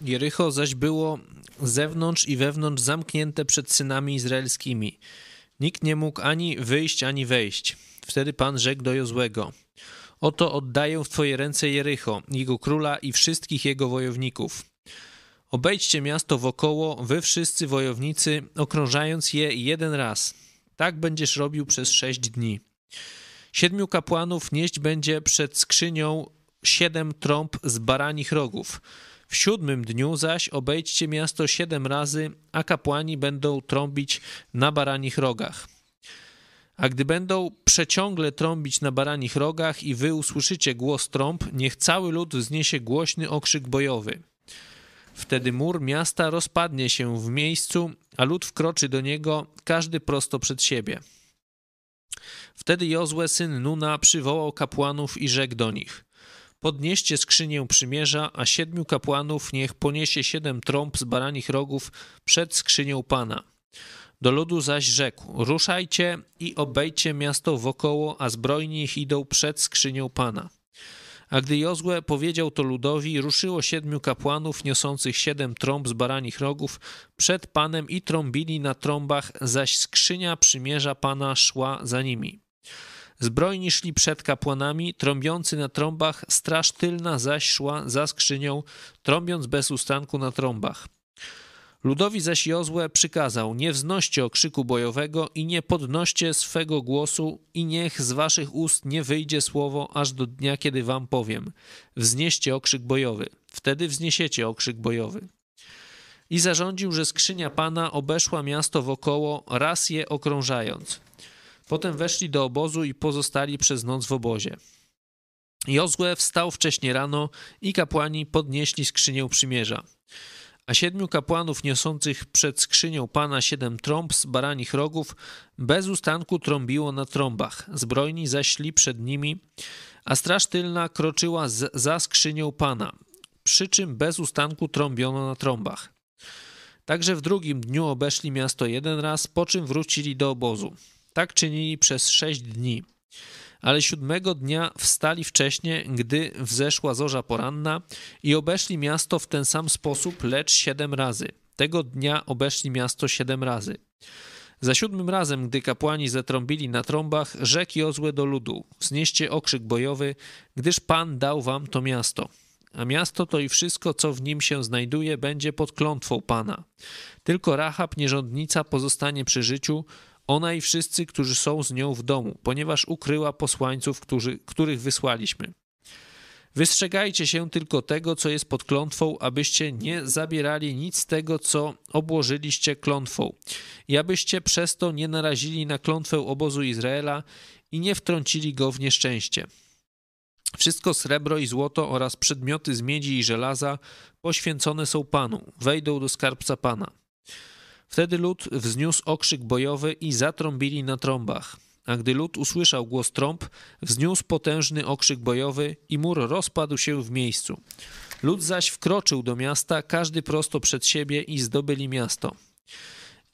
Jericho zaś było zewnątrz i wewnątrz zamknięte przed synami izraelskimi. Nikt nie mógł ani wyjść, ani wejść. Wtedy Pan rzekł do Jozłego – Oto oddaję w Twoje ręce Jericho, jego króla i wszystkich jego wojowników. Obejdźcie miasto wokoło, wy wszyscy wojownicy, okrążając je jeden raz. Tak będziesz robił przez sześć dni. Siedmiu kapłanów nieść będzie przed skrzynią siedem trąb z baranich rogów. W siódmym dniu zaś obejdźcie miasto siedem razy, a kapłani będą trąbić na baranich rogach. A gdy będą przeciągle trąbić na baranich rogach i wy usłyszycie głos trąb, niech cały lud wzniesie głośny okrzyk bojowy. Wtedy mur miasta rozpadnie się w miejscu, a lud wkroczy do niego, każdy prosto przed siebie. Wtedy Jozue, syn Nuna, przywołał kapłanów i rzekł do nich: Podnieście skrzynię przymierza, a siedmiu kapłanów niech poniesie siedem trąb z baranich rogów przed skrzynią Pana. Do ludu zaś rzekł: Ruszajcie i obejdźcie miasto wokoło, a zbrojni ich idą przed skrzynią Pana. A gdy Jozue powiedział to ludowi, ruszyło siedmiu kapłanów niosących siedem trąb z baranich rogów przed Panem i trąbili na trąbach, zaś skrzynia przymierza Pana szła za nimi. Zbrojni szli przed kapłanami, trąbiący na trąbach, straż tylna zaś szła za skrzynią, trąbiąc bez ustanku na trąbach. Ludowi zaś Jozue przykazał, nie wznoście okrzyku bojowego i nie podnoście swego głosu i niech z waszych ust nie wyjdzie słowo aż do dnia, kiedy wam powiem. Wznieście okrzyk bojowy. Wtedy wzniesiecie okrzyk bojowy. I zarządził, że skrzynia Pana obeszła miasto wokoło, raz je okrążając. Potem weszli do obozu i pozostali przez noc w obozie. Jozue wstał wcześnie rano i kapłani podnieśli skrzynię przymierza. A siedmiu kapłanów niosących przed skrzynią Pana siedem trąb z baranich rogów bez ustanku trąbiło na trąbach, zbrojni zaś szli przed nimi, a straż tylna kroczyła z, za skrzynią Pana, przy czym bez ustanku trąbiono na trąbach. Także w drugim dniu obeszli miasto jeden raz, po czym wrócili do obozu. Tak czynili przez sześć dni ale siódmego dnia wstali wcześnie, gdy wzeszła zorza poranna i obeszli miasto w ten sam sposób, lecz siedem razy. Tego dnia obeszli miasto siedem razy. Za siódmym razem, gdy kapłani zatrąbili na trąbach, rzekł Jozue do ludu: Znieście okrzyk bojowy, gdyż Pan dał wam to miasto. A miasto to i wszystko, co w nim się znajduje, będzie pod klątwą Pana. Tylko Rahab, nierządnica, pozostanie przy życiu, ona i wszyscy, którzy są z nią w domu, ponieważ ukryła posłańców, którzy, których wysłaliśmy. Wystrzegajcie się tylko tego, co jest pod klątwą, abyście nie zabierali nic z tego, co obłożyliście klątwą, i abyście przez to nie narazili na klątwę obozu Izraela i nie wtrącili go w nieszczęście. Wszystko srebro i złoto oraz przedmioty z miedzi i żelaza poświęcone są Panu, wejdą do skarbca Pana. Wtedy lud wzniósł okrzyk bojowy i zatrąbili na trąbach. a gdy lud usłyszał głos trąb, wzniósł potężny okrzyk bojowy i mur rozpadł się w miejscu. Lud zaś wkroczył do miasta, każdy prosto przed siebie i zdobyli miasto.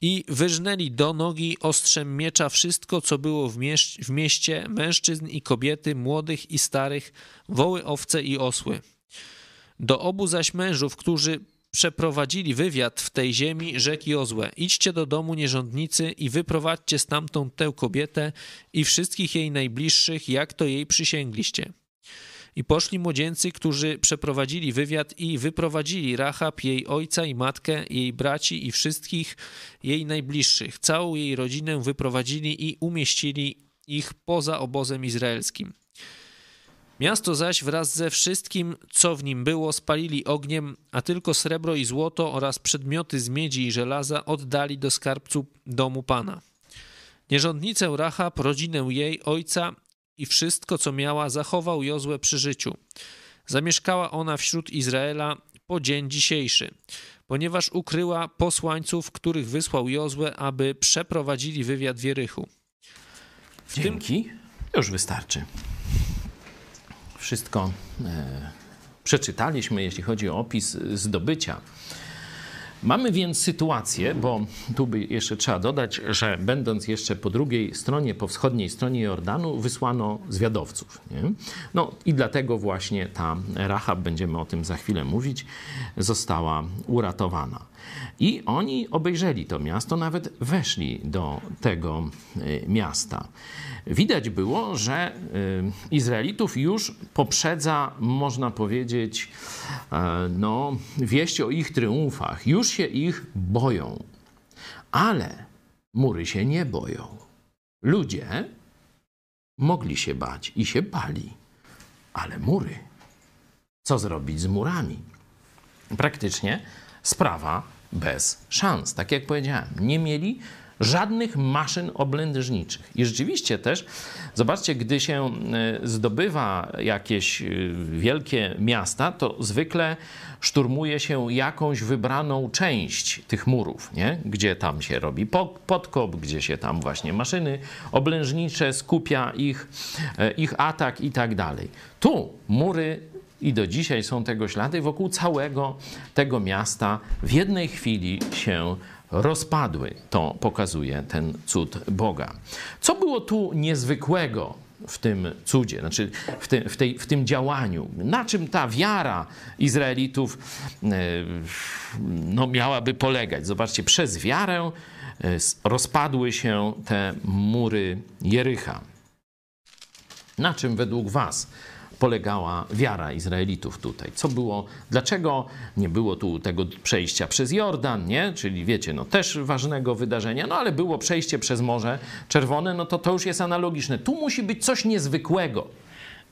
I wyżnęli do nogi ostrzem miecza wszystko, co było w, mieś w mieście, mężczyzn i kobiety, młodych i starych, woły, owce i osły. Do obu zaś mężów, którzy przeprowadzili wywiad w tej ziemi, rzekł Jozue, idźcie do domu nierządnicy i wyprowadźcie stamtąd tę kobietę i wszystkich jej najbliższych, jak to jej przysięgliście. I poszli młodzieńcy, którzy przeprowadzili wywiad i wyprowadzili Rahab, jej ojca i matkę, jej braci i wszystkich jej najbliższych. Całą jej rodzinę wyprowadzili i umieścili ich poza obozem izraelskim. Miasto zaś wraz ze wszystkim, co w nim było, spalili ogniem, a tylko srebro i złoto oraz przedmioty z miedzi i żelaza oddali do skarbcu domu Pana. Nierządnicę Rahab, rodzinę jej, ojca i wszystko, co miała, zachował Jozue przy życiu. Zamieszkała ona wśród Izraela po dzień dzisiejszy, ponieważ ukryła posłańców, których wysłał Jozue, aby przeprowadzili wywiad w Jerychu. W Dzięki. Tym... Już wystarczy. Wszystko e, przeczytaliśmy, jeśli chodzi o opis zdobycia. Mamy więc sytuację, bo tu by jeszcze trzeba dodać, że będąc jeszcze po drugiej stronie, po wschodniej stronie Jordanu, wysłano zwiadowców. Nie? No i dlatego właśnie ta Rahab, będziemy o tym za chwilę mówić, została uratowana. I oni obejrzeli to miasto, nawet weszli do tego e, miasta. Widać było, że e, Izraelitów już poprzedza, można powiedzieć, e, no, wieść o ich triumfach. Już się ich boją. Ale mury się nie boją. Ludzie mogli się bać i się bali. Ale mury. Co zrobić z murami? Praktycznie sprawa bez szans. Tak jak powiedziałem, nie mieli żadnych maszyn oblężniczych. I rzeczywiście też, zobaczcie, gdy się e, zdobywa jakieś e, wielkie miasta, to zwykle szturmuje się jakąś wybraną część tych murów, nie? gdzie tam się robi podkop, gdzie się tam właśnie maszyny oblężnicze, skupia ich, e, ich atak i tak dalej. Tu mury i do dzisiaj są tego ślady wokół całego tego miasta w jednej chwili się rozpadły. To pokazuje ten cud Boga. Co było tu niezwykłego w tym cudzie, znaczy w, ty, w, tej, w tym działaniu? Na czym ta wiara Izraelitów e, no, miałaby polegać? Zobaczcie, przez wiarę e, rozpadły się te mury Jericha. Na czym według Was polegała wiara Izraelitów tutaj. Co było, dlaczego nie było tu tego przejścia przez Jordan, nie? Czyli wiecie, no też ważnego wydarzenia, no ale było przejście przez Morze Czerwone, no to to już jest analogiczne. Tu musi być coś niezwykłego.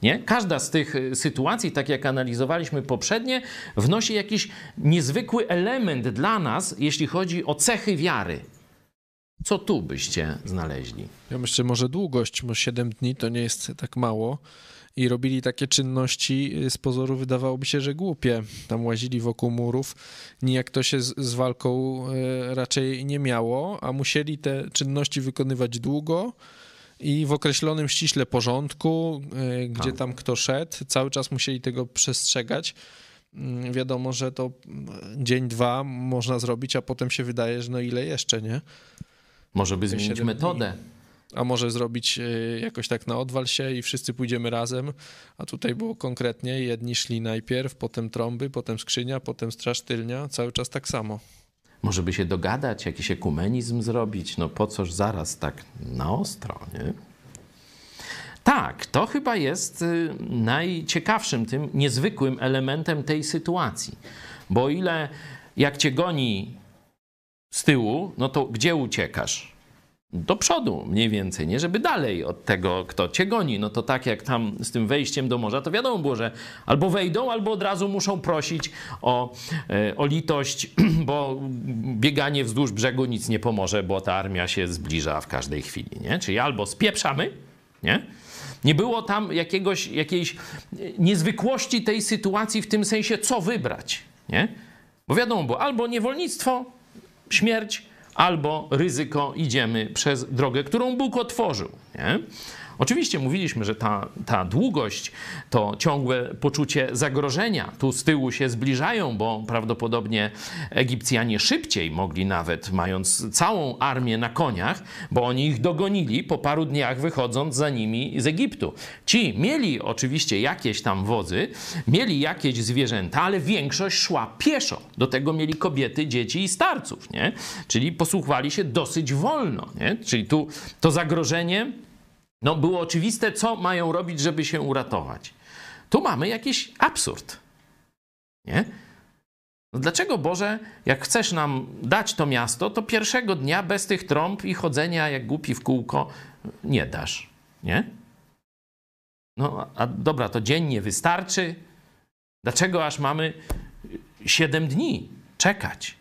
Nie? Każda z tych y, sytuacji, tak jak analizowaliśmy poprzednie, wnosi jakiś niezwykły element dla nas, jeśli chodzi o cechy wiary. Co tu byście znaleźli? Ja myślę, może długość, bo 7 dni to nie jest tak mało i robili takie czynności, y, z pozoru wydawałoby się, że głupie. Tam łazili wokół murów, nijak to się z, z walką y, raczej nie miało, a musieli te czynności wykonywać długo i w określonym ściśle porządku, y, gdzie tak. tam kto szedł, cały czas musieli tego przestrzegać. Mm, wiadomo, że to dzień, dwa można zrobić, a potem się wydaje, że no ile jeszcze, nie? Może by zmienić metodę. Dni a może zrobić e, jakoś tak na odwal się i wszyscy pójdziemy razem, a tutaj było konkretnie, jedni szli najpierw, potem trąby, potem skrzynia, potem straż tylnia, cały czas tak samo. Może by się dogadać, jakiś ekumenizm zrobić, no po coż zaraz tak na ostro, nie? Tak, to chyba jest y, najciekawszym, tym niezwykłym elementem tej sytuacji. Bo o ile jak cię goni z tyłu, no to gdzie uciekasz? Do przodu mniej więcej, nie? Żeby dalej od tego, kto cię goni. No to tak jak tam z tym wejściem do morza, to wiadomo było, że albo wejdą, albo od razu muszą prosić o, e, o litość, <clears throat> bo bieganie wzdłuż brzegu nic nie pomoże, bo ta armia się zbliża w każdej chwili, nie? Czyli albo spieprzamy, nie? Nie było tam jakiegoś, jakiejś niezwykłości tej sytuacji w tym sensie, co wybrać, nie? Bo wiadomo było, albo niewolnictwo, śmierć, albo ryzyko idziemy przez drogę, którą Bóg otworzył. Nie? Oczywiście mówiliśmy, że ta, ta długość to ciągłe poczucie zagrożenia. Tu z tyłu się zbliżają, bo prawdopodobnie Egipcjanie szybciej mogli nawet, mając całą armię na koniach, bo oni ich dogonili po paru dniach wychodząc za nimi z Egiptu. Ci mieli oczywiście jakieś tam wozy, mieli jakieś zwierzęta, ale większość szła pieszo. Do tego mieli kobiety, dzieci i starców, nie? Czyli posłuchwali się dosyć wolno, nie? Czyli tu to zagrożenie no, było oczywiste, co mają robić, żeby się uratować. Tu mamy jakiś absurd. Nie? No dlaczego Boże, jak chcesz nam dać to miasto, to pierwszego dnia bez tych trąb i chodzenia jak głupi w kółko nie dasz? Nie? No, a dobra, to dzień nie wystarczy. Dlaczego aż mamy siedem dni czekać,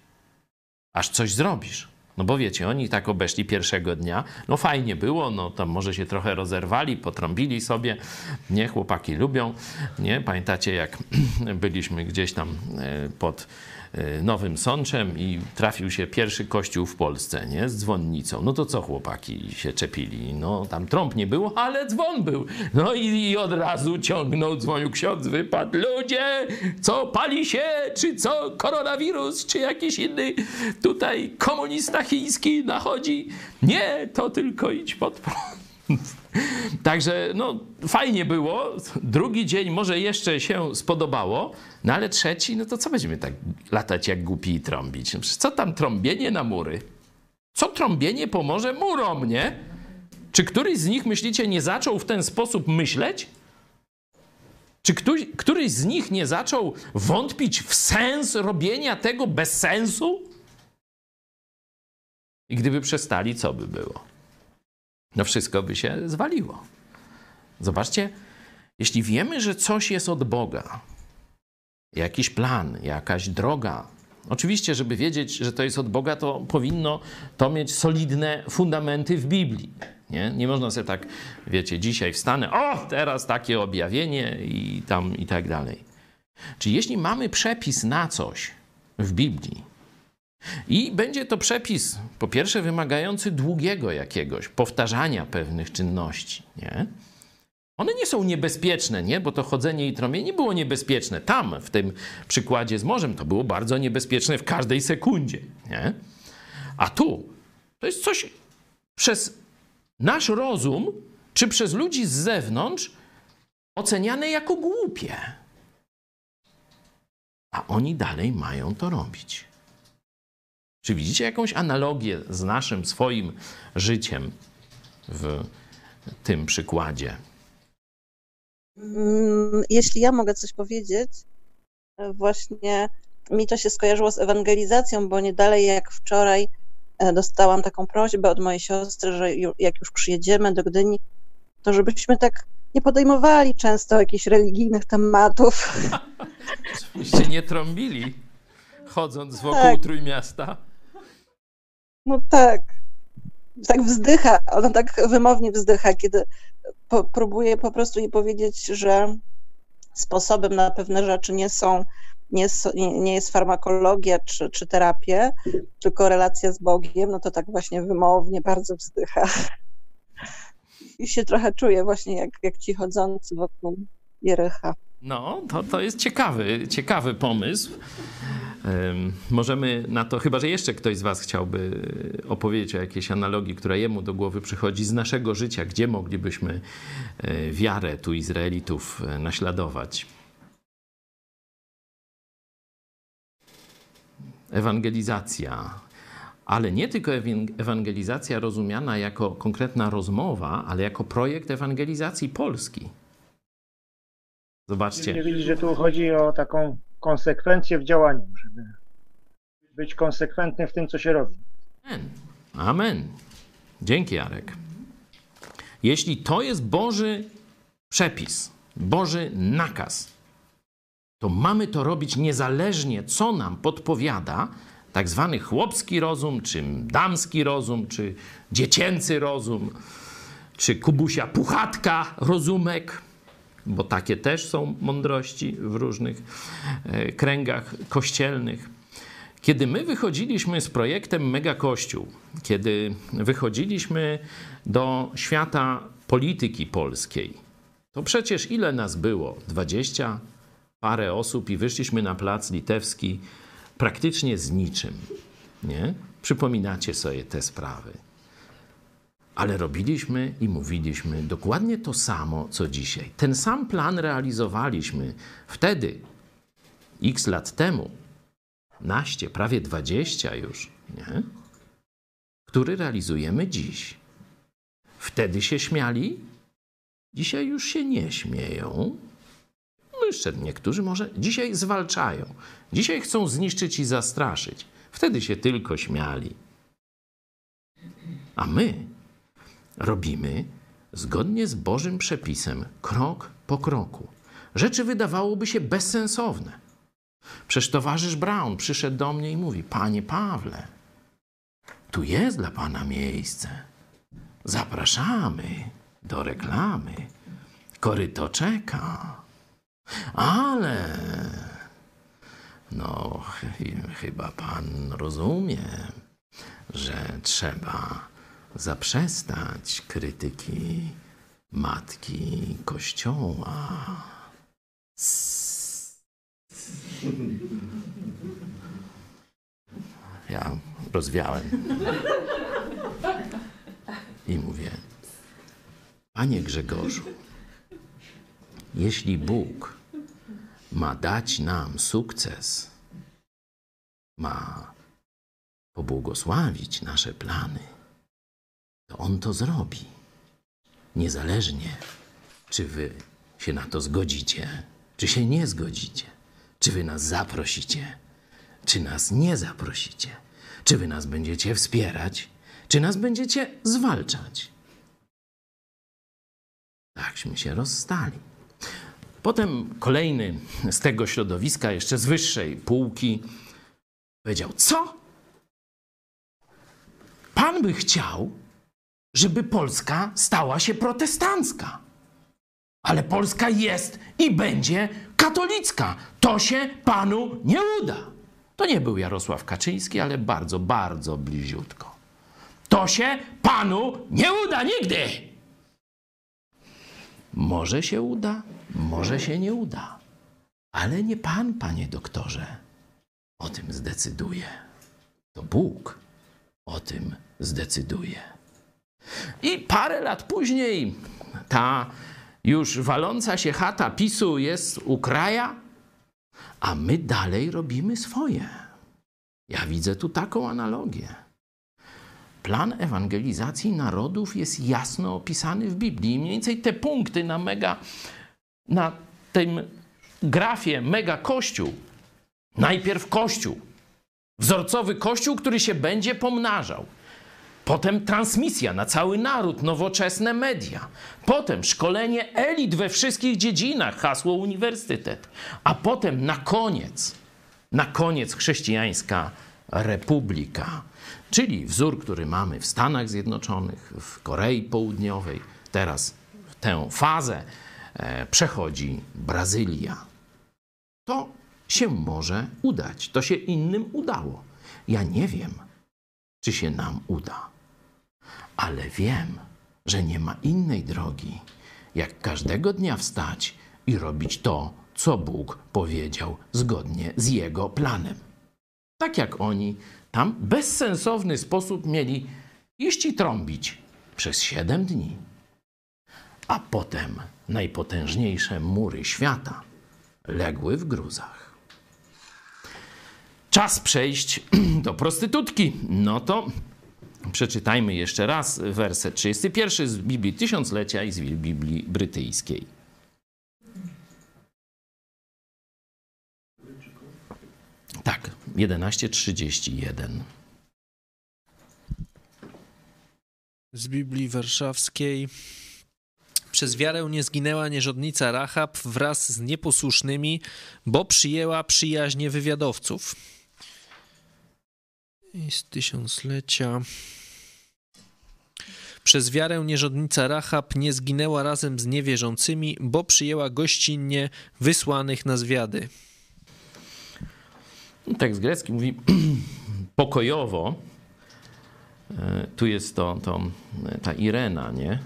aż coś zrobisz? No bo wiecie, oni tak obeszli pierwszego dnia. No fajnie było, no tam może się trochę rozerwali, potrąbili sobie. Nie, chłopaki lubią. Nie, pamiętacie jak <clears throat> byliśmy gdzieś tam e, pod Nowym Sączem i trafił się pierwszy kościół w Polsce, nie? Z dzwonnicą. No to co chłopaki się czepili? No tam trąb nie było, ale dzwon był. No i, i od razu ciągnął, dzwonił ksiądz, wypadł. Ludzie, co pali się? Czy co koronawirus? Czy jakiś inny tutaj komunista chiński nachodzi? Nie, to tylko idź pod prąd. <laughs> Także no, fajnie było. Drugi dzień może jeszcze się spodobało, no ale trzeci, no to co będziemy tak latać jak głupi i trąbić? No, co tam trąbienie na mury? Co trąbienie pomoże murom, nie? Czy któryś z nich, myślicie, nie zaczął w ten sposób myśleć? Czy któryś, któryś z nich nie zaczął wątpić w sens robienia tego bez sensu? I gdyby przestali, co by było? No wszystko by się zwaliło. Zobaczcie, jeśli wiemy, że coś jest od Boga, jakiś plan, jakaś droga, oczywiście, żeby wiedzieć, że to jest od Boga, to powinno to mieć solidne fundamenty w Biblii. Nie, nie można sobie tak, wiecie, dzisiaj wstanę, o, teraz takie objawienie i tam i tak dalej. Czy jeśli mamy przepis na coś w Biblii, i będzie to przepis, po pierwsze, wymagający długiego jakiegoś powtarzania pewnych czynności. Nie? One nie są niebezpieczne, nie? bo to chodzenie i trąbienie nie było niebezpieczne. Tam, w tym przykładzie z morzem, to było bardzo niebezpieczne w każdej sekundzie. Nie? A tu to jest coś przez nasz rozum, czy przez ludzi z zewnątrz, oceniane jako głupie. A oni dalej mają to robić. Czy widzicie jakąś analogię z naszym swoim życiem w tym przykładzie? Mm, jeśli ja mogę coś powiedzieć, e, właśnie mi to się skojarzyło z ewangelizacją, bo nie dalej jak wczoraj e, dostałam taką prośbę od mojej siostry, że jak już przyjedziemy do Gdyni, to żebyśmy tak nie podejmowali często jakichś religijnych tematów. <laughs> Żebyście nie trąbili, chodząc wokół tak. Trójmiasta. No tak. Tak wzdycha, ona tak wymownie wzdycha, kiedy po, próbuje po prostu jej powiedzieć, że sposobem na pewne rzeczy nie są, nie, nie jest farmakologia czy, czy terapia, tylko relacja z Bogiem, no to tak właśnie wymownie bardzo wzdycha. I się trochę czuje właśnie jak, jak ci chodzący wokół Jerycha. No, to, to jest ciekawy, ciekawy pomysł. Możemy na to, chyba że jeszcze ktoś z Was chciałby opowiedzieć o jakiejś analogii, która jemu do głowy przychodzi z naszego życia, gdzie moglibyśmy e, wiarę tu Izraelitów e, naśladować. Ewangelizacja. Ale nie tylko ewangelizacja rozumiana jako konkretna rozmowa, ale jako projekt ewangelizacji Polski. Zobaczcie. Wiedzieli, że tu chodzi o taką konsekwencję w działaniu, żeby być konsekwentny w tym, co się robi. Amen. Amen. Dzięki, Jarek. Jeśli to jest Boży przepis, Boży nakaz, to mamy to robić niezależnie, co nam podpowiada tak zwany chłopski rozum, czy damski rozum, czy dziecięcy rozum, czy Kubusia Puchatka rozumek bo takie też są mądrości w różnych e, kręgach kościelnych. Kiedy my wychodziliśmy z projektem Mega Kościół, kiedy wychodziliśmy do świata polityki polskiej, to przecież ile nas było? Dwadzieścia parę osób i wyszliśmy na plac litewski praktycznie z niczym. Nie? Przypominacie sobie te sprawy. Ale robiliśmy i mówiliśmy dokładnie to samo, co dzisiaj. Ten sam plan realizowaliśmy wtedy, x lat temu, naście, prawie dwadzieścia już, nie? który realizujemy dziś. Wtedy się śmiali, dzisiaj już się nie śmieją. Jeszcze niektórzy może dzisiaj zwalczają. Dzisiaj chcą zniszczyć i zastraszyć. Wtedy się tylko śmiali. A my robimy zgodnie z Bożym przepisem, krok po kroku. Rzeczy wydawałoby się bezsensowne. Przecież towarzysz Brown przyszedł do mnie i mówi: Panie Pawle, tu jest dla pana miejsce. Zapraszamy do reklamy. Koryto czeka. Ale no, chyba pan rozumie, że trzeba zaprzestać krytyki matki Kościoła. Ja rozwiałem. I mówię, Panie Grzegorzu, jeśli Bóg ma dać nam sukces, ma pobłogosławić nasze plany, to On to zrobi. Niezależnie, czy wy się na to zgodzicie, czy się nie zgodzicie, czy wy nas zaprosicie, czy nas nie zaprosicie, czy wy nas będziecie wspierać, czy nas będziecie zwalczać. Takśmy się rozstali. Potem kolejny z tego środowiska, jeszcze z wyższej półki, powiedział: Co? Pan by chciał, żeby Polska stała się protestancka. Ale Polska jest i będzie katolicka. To się panu nie uda. To nie był Jarosław Kaczyński, ale bardzo, bardzo bliziutko. To się panu nie uda nigdy. Może się uda, może się nie uda. Ale nie pan, panie doktorze, o tym zdecyduje. To Bóg o tym zdecyduje. I parę lat później ta już waląca się chata PiSu jest u kraja, a my dalej robimy swoje. Ja widzę tu taką analogię. Plan ewangelizacji narodów jest jasno opisany w Biblii. Mniej więcej te punkty na mega, na tym grafie mega kościół. Najpierw kościół. Wzorcowy kościół, który się będzie pomnażał. Potem transmisja na cały naród, nowoczesne media. Potem szkolenie elit we wszystkich dziedzinach, hasło uniwersytet. A potem na koniec, na koniec chrześcijańska republika. Czyli wzór, który mamy w Stanach Zjednoczonych, w Korei Południowej. Teraz tę fazę e, przechodzi Brazylia. To się może udać. To się innym udało. Ja nie wiem, czy się nam uda, ale wiem, że nie ma innej drogi, jak każdego dnia wstać i robić to, co Bóg powiedział zgodnie z Jego planem. Tak jak oni tam bezsensowny sposób mieli iść i trąbić przez siedem dni. A potem najpotężniejsze mury świata legły w gruzach. Czas przejść <clears throat> do prostytutki. No to przeczytajmy jeszcze raz werset 31 z Biblii Tysiąclecia i z Biblii Brytyjskiej. Tak, 11.31. Z Biblii Warszawskiej. Przez wiarę nie zginęła nierządnica Rahab wraz z nieposłusznymi, bo przyjęła przyjaźnie wywiadowców. I z tysiąclecia. Przez wiarę nierządnica Rahab nie zginęła razem z niewierzącymi, bo przyjęła gościnnie wysłanych na zwiady. Tekst grecki mówi <clears throat> pokojowo. E, tu jest to, to ta Irena, nie?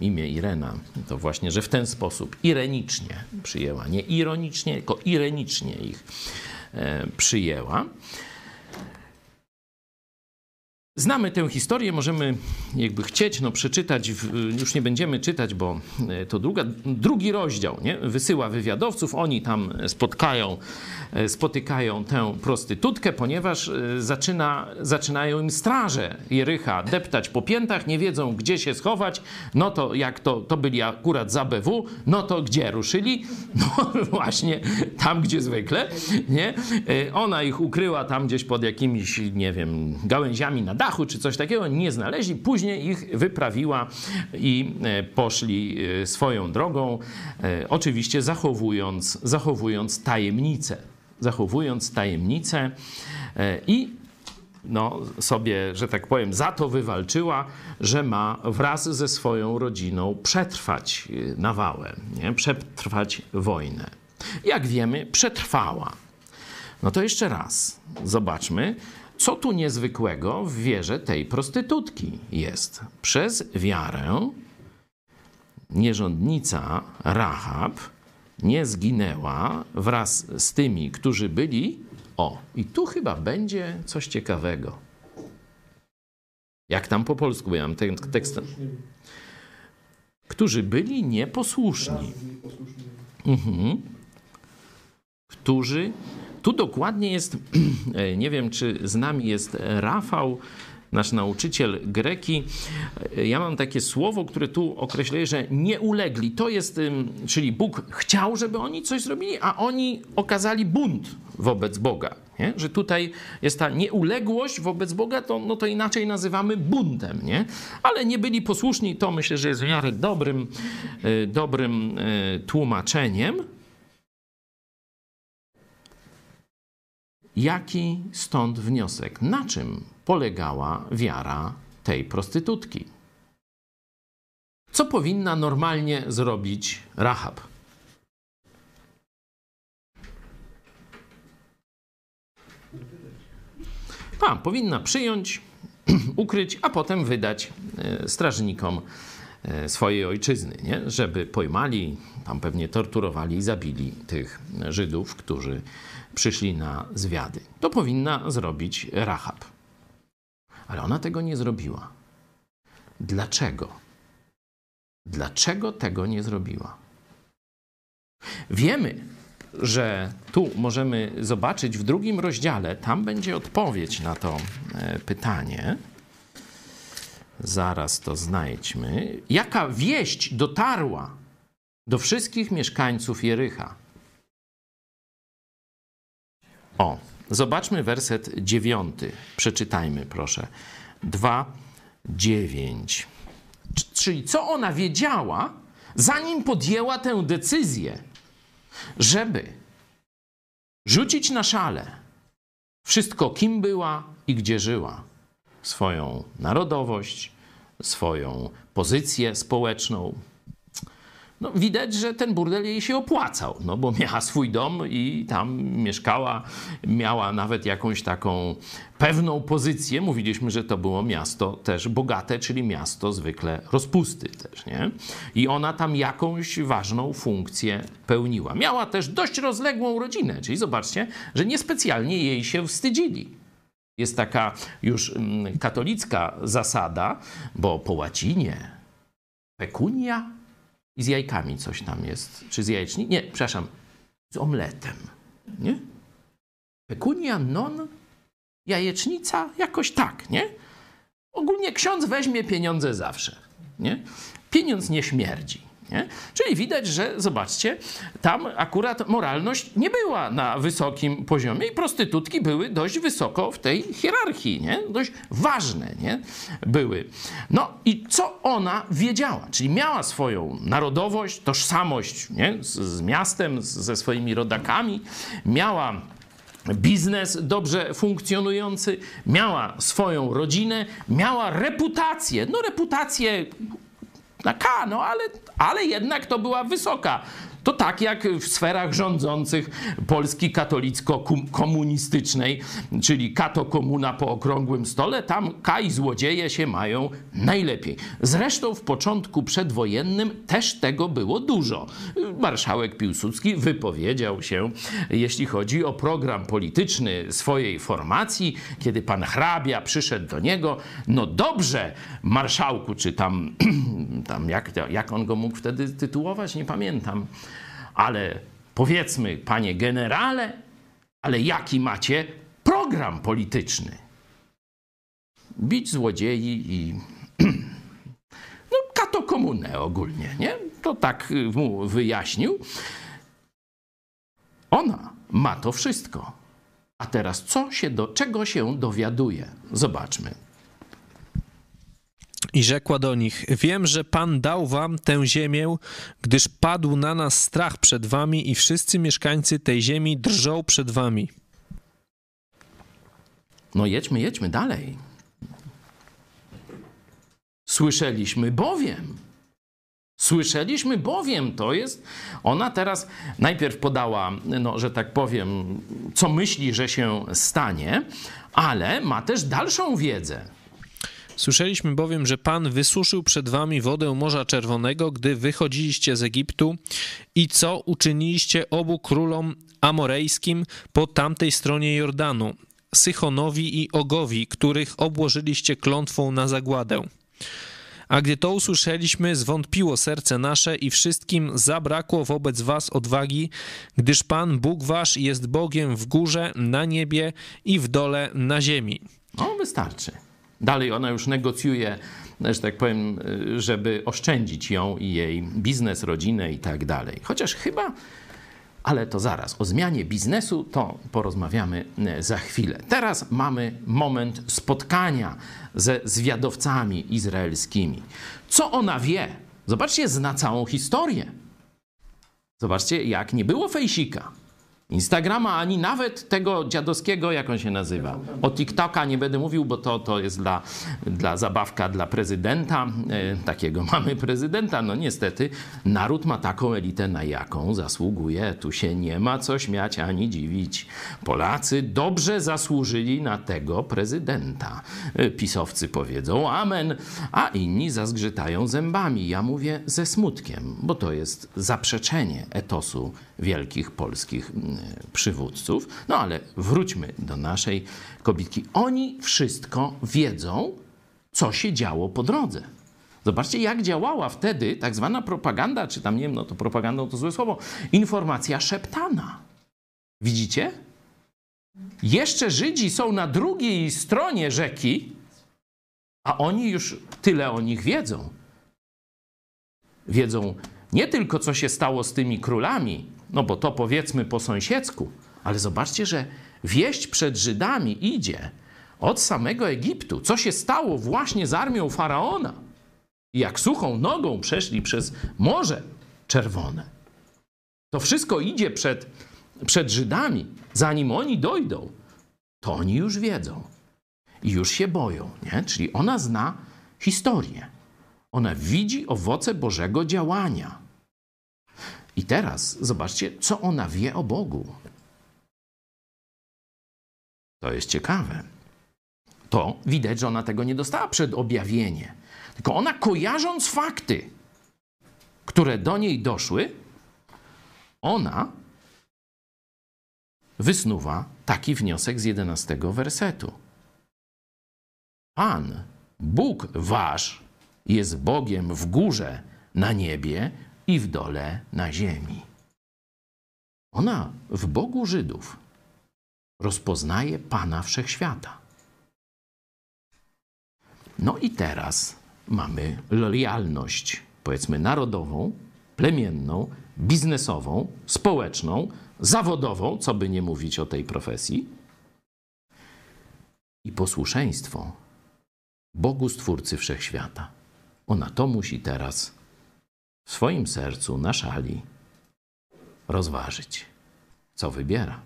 Imię Irena. To właśnie, że w ten sposób irenicznie przyjęła. Nie ironicznie, tylko irenicznie ich e, przyjęła. Znamy tę historię, możemy jakby chcieć no, przeczytać, już nie będziemy czytać, bo e, to druga, drugi rozdział, nie? wysyła wywiadowców, oni tam spotkają, spotykają tę prostytutkę, ponieważ e, zaczyna, zaczynają im straże Jerycha deptać po piętach, nie wiedzą gdzie się schować, no to jak to, to byli akurat za BW, no to gdzie ruszyli? <laughs> No właśnie tam, gdzie zwykle, nie? Ona ich ukryła tam gdzieś pod jakimiś, nie wiem, gałęziami na dach, dachu czy coś takiego, nie znaleźli. Później ich wyprawiła i e, poszli e, swoją drogą, e, oczywiście zachowując, zachowując tajemnicę. Zachowując tajemnicę i no, sobie, że tak powiem, za to wywalczyła, że ma wraz ze swoją rodziną przetrwać nawałę, nie? przetrwać wojnę. Jak wiemy, przetrwała. No to jeszcze raz zobaczmy, co tu niezwykłego w wierze tej prostytutki jest? Przez wiarę nierządnica Rahab nie zginęła wraz z tymi, którzy byli. O, i tu chyba będzie coś ciekawego. Jak tam po polsku, ja mam ten tekst. Którzy byli nieposłuszni. Mhm. Którzy tu dokładnie jest, <clears throat> nie wiem czy z nami jest Rafał, nasz nauczyciel greki. Ja mam takie słowo, które tu określę, że nie ulegli. To jest, czyli Bóg chciał, żeby oni coś zrobili, a oni okazali bunt wobec Boga. Nie? Że tutaj jest ta nieuległość wobec Boga, to, no to inaczej nazywamy buntem, nie? Ale nie byli posłuszni, to myślę, że jest w miarę dobrym, e, dobrym tłumaczeniem. Jaki stąd wniosek? Na czym polegała wiara tej prostytutki? Co powinna normalnie zrobić Rahab? A, powinna przyjąć, <clears throat> ukryć, a potem wydać e, strażnikom e, swojej ojczyzny, nie? żeby pojmali, tam pewnie torturowali i zabili tych Żydów, którzy przyszli na zwiady. To powinna zrobić Rahab. Ale ona tego nie zrobiła. Dlaczego? Dlaczego tego nie zrobiła? Wiemy, że tu możemy zobaczyć w drugim rozdziale, tam będzie odpowiedź na to e, pytanie. Zaraz to znajdźmy. Jaka wieść dotarła do wszystkich mieszkańców Jericha? O, zobaczmy werset dziewiąty. Przeczytajmy, proszę. 2, 9. Czyli co ona wiedziała, zanim podjęła tę decyzję, żeby rzucić na szale wszystko, kim była i gdzie żyła, swoją narodowość, swoją pozycję społeczną, no, widać, że ten burdel jej się opłacał, no bo miała swój dom i tam mieszkała, miała nawet jakąś taką pewną pozycję. Mówiliśmy, że to było miasto też bogate, czyli miasto zwykle rozpusty też, nie? I ona tam jakąś ważną funkcję pełniła. Miała też dość rozległą rodzinę, czyli zobaczcie, że niespecjalnie jej się wstydzili. Jest taka już mm, katolicka zasada, bo po łacinie pecunia i z jajkami coś tam jest. Czy z jajeczni? Nie, przepraszam, z omletem. Nie? Pecunia non jajecznica? Jakoś tak, nie? Ogólnie ksiądz weźmie pieniądze zawsze, nie? Pieniądz nie śmierdzi. Nie? Czyli widać, że zobaczcie, tam akurat moralność nie była na wysokim poziomie i prostytutki były dość wysoko w tej hierarchii, nie? dość ważne nie? były. No i co ona wiedziała? Czyli miała swoją narodowość, tożsamość nie? Z, z miastem, z, ze swoimi rodakami, miała biznes dobrze funkcjonujący, miała swoją rodzinę, miała reputację. No reputację na K, no ale, ale jednak to była wysoka To tak jak w sferach rządzących Polski katolicko-komunistycznej, czyli kato komuna po okrągłym stole, tam kaj złodzieje się mają najlepiej. Zresztą w początku przedwojennym też tego było dużo. Marszałek Piłsudski wypowiedział się, jeśli chodzi o program polityczny swojej formacji, kiedy pan hrabia przyszedł do niego, no dobrze, marszałku, czy tam, <clears throat> tam jak, jak on go mógł wtedy tytułować, nie pamiętam, ale powiedzmy, panie generale, ale jaki macie program polityczny? Bić złodziei i <clears throat> no, kato komunę ogólnie, nie? To tak mu wyjaśnił. Ona ma to wszystko. A teraz co się do, czego się dowiaduje? Zobaczmy. I rzekła do nich: Wiem, że Pan dał wam tę ziemię, gdyż padł na nas strach przed wami, i wszyscy mieszkańcy tej ziemi drżą przed wami. No jedźmy, jedźmy dalej. Słyszeliśmy bowiem. Słyszeliśmy bowiem, to jest. Ona teraz najpierw podała, no, że tak powiem, co myśli, że się stanie, ale ma też dalszą wiedzę. Słyszeliśmy bowiem, że Pan wysuszył przed wami wodę Morza Czerwonego, gdy wychodziliście z Egiptu i co uczyniliście obu królom amorejskim po tamtej stronie Jordanu, Sychonowi i Ogowi, których obłożyliście klątwą na zagładę. A gdy to usłyszeliśmy, zwątpiło serce nasze i wszystkim zabrakło wobec was odwagi, gdyż Pan Bóg wasz jest Bogiem w górze, na niebie i w dole na ziemi. No, wystarczy. Dalej ona już negocjuje, że tak powiem, żeby oszczędzić ją i jej biznes, rodzinę i tak dalej. Chociaż chyba, ale to zaraz, o zmianie biznesu to porozmawiamy e, za chwilę. Teraz mamy moment spotkania ze zwiadowcami izraelskimi. Co ona wie? Zobaczcie, zna całą historię. Zobaczcie, jak nie było fejsika. Instagrama, ani nawet tego dziadowskiego, jak on się nazywa. O TikToka nie będę mówił, bo to, to jest dla, dla zabawka dla prezydenta. E, takiego <laughs> mamy prezydenta. No niestety, naród ma taką elitę, na jaką zasługuje. Tu się nie ma co śmiać ani dziwić. Polacy dobrze zasłużyli na tego prezydenta. E, pisowcy powiedzą amen, a inni zazgrzytają zębami. Ja mówię ze smutkiem, bo to jest zaprzeczenie etosu wielkich polskich przywódców. No ale wróćmy do naszej kobitki. Oni wszystko wiedzą, co się działo po drodze. Zobaczcie, jak działała wtedy tak zwana propaganda, czy tam nie wiem, no to propagandą to złe słowo, informacja szeptana. Widzicie? Jeszcze Żydzi są na drugiej stronie rzeki, a oni już tyle o nich wiedzą. Wiedzą nie tylko, co się stało z tymi królami, no bo to powiedzmy po sąsiedzku, ale zobaczcie, że wieść przed Żydami idzie od samego Egiptu. Co się stało właśnie z armią faraona? Jak suchą nogą przeszli przez Morze Czerwone. To wszystko idzie przed, przed Żydami. Zanim oni dojdą, to oni już wiedzą i już się boją. Nie? Czyli ona zna historię. Ona widzi owoce Bożego działania. I teraz zobaczcie, co ona wie o Bogu. To jest ciekawe. To widać, że ona tego nie dostała przed objawienie. Tylko ona kojarząc fakty, które do niej doszły, ona wysnuwa taki wniosek z 11 wersetu. Pan, Bóg wasz, jest Bogiem w górze na niebie i w dole na ziemi. Ona w Bogu Żydów rozpoznaje Pana Wszechświata. No i teraz mamy lojalność, powiedzmy, narodową, plemienną, biznesową, społeczną, zawodową, co by nie mówić o tej profesji, i posłuszeństwo Bogu Stwórcy Wszechświata. Ona to musi teraz w swoim sercu na szali rozważyć, co wybiera.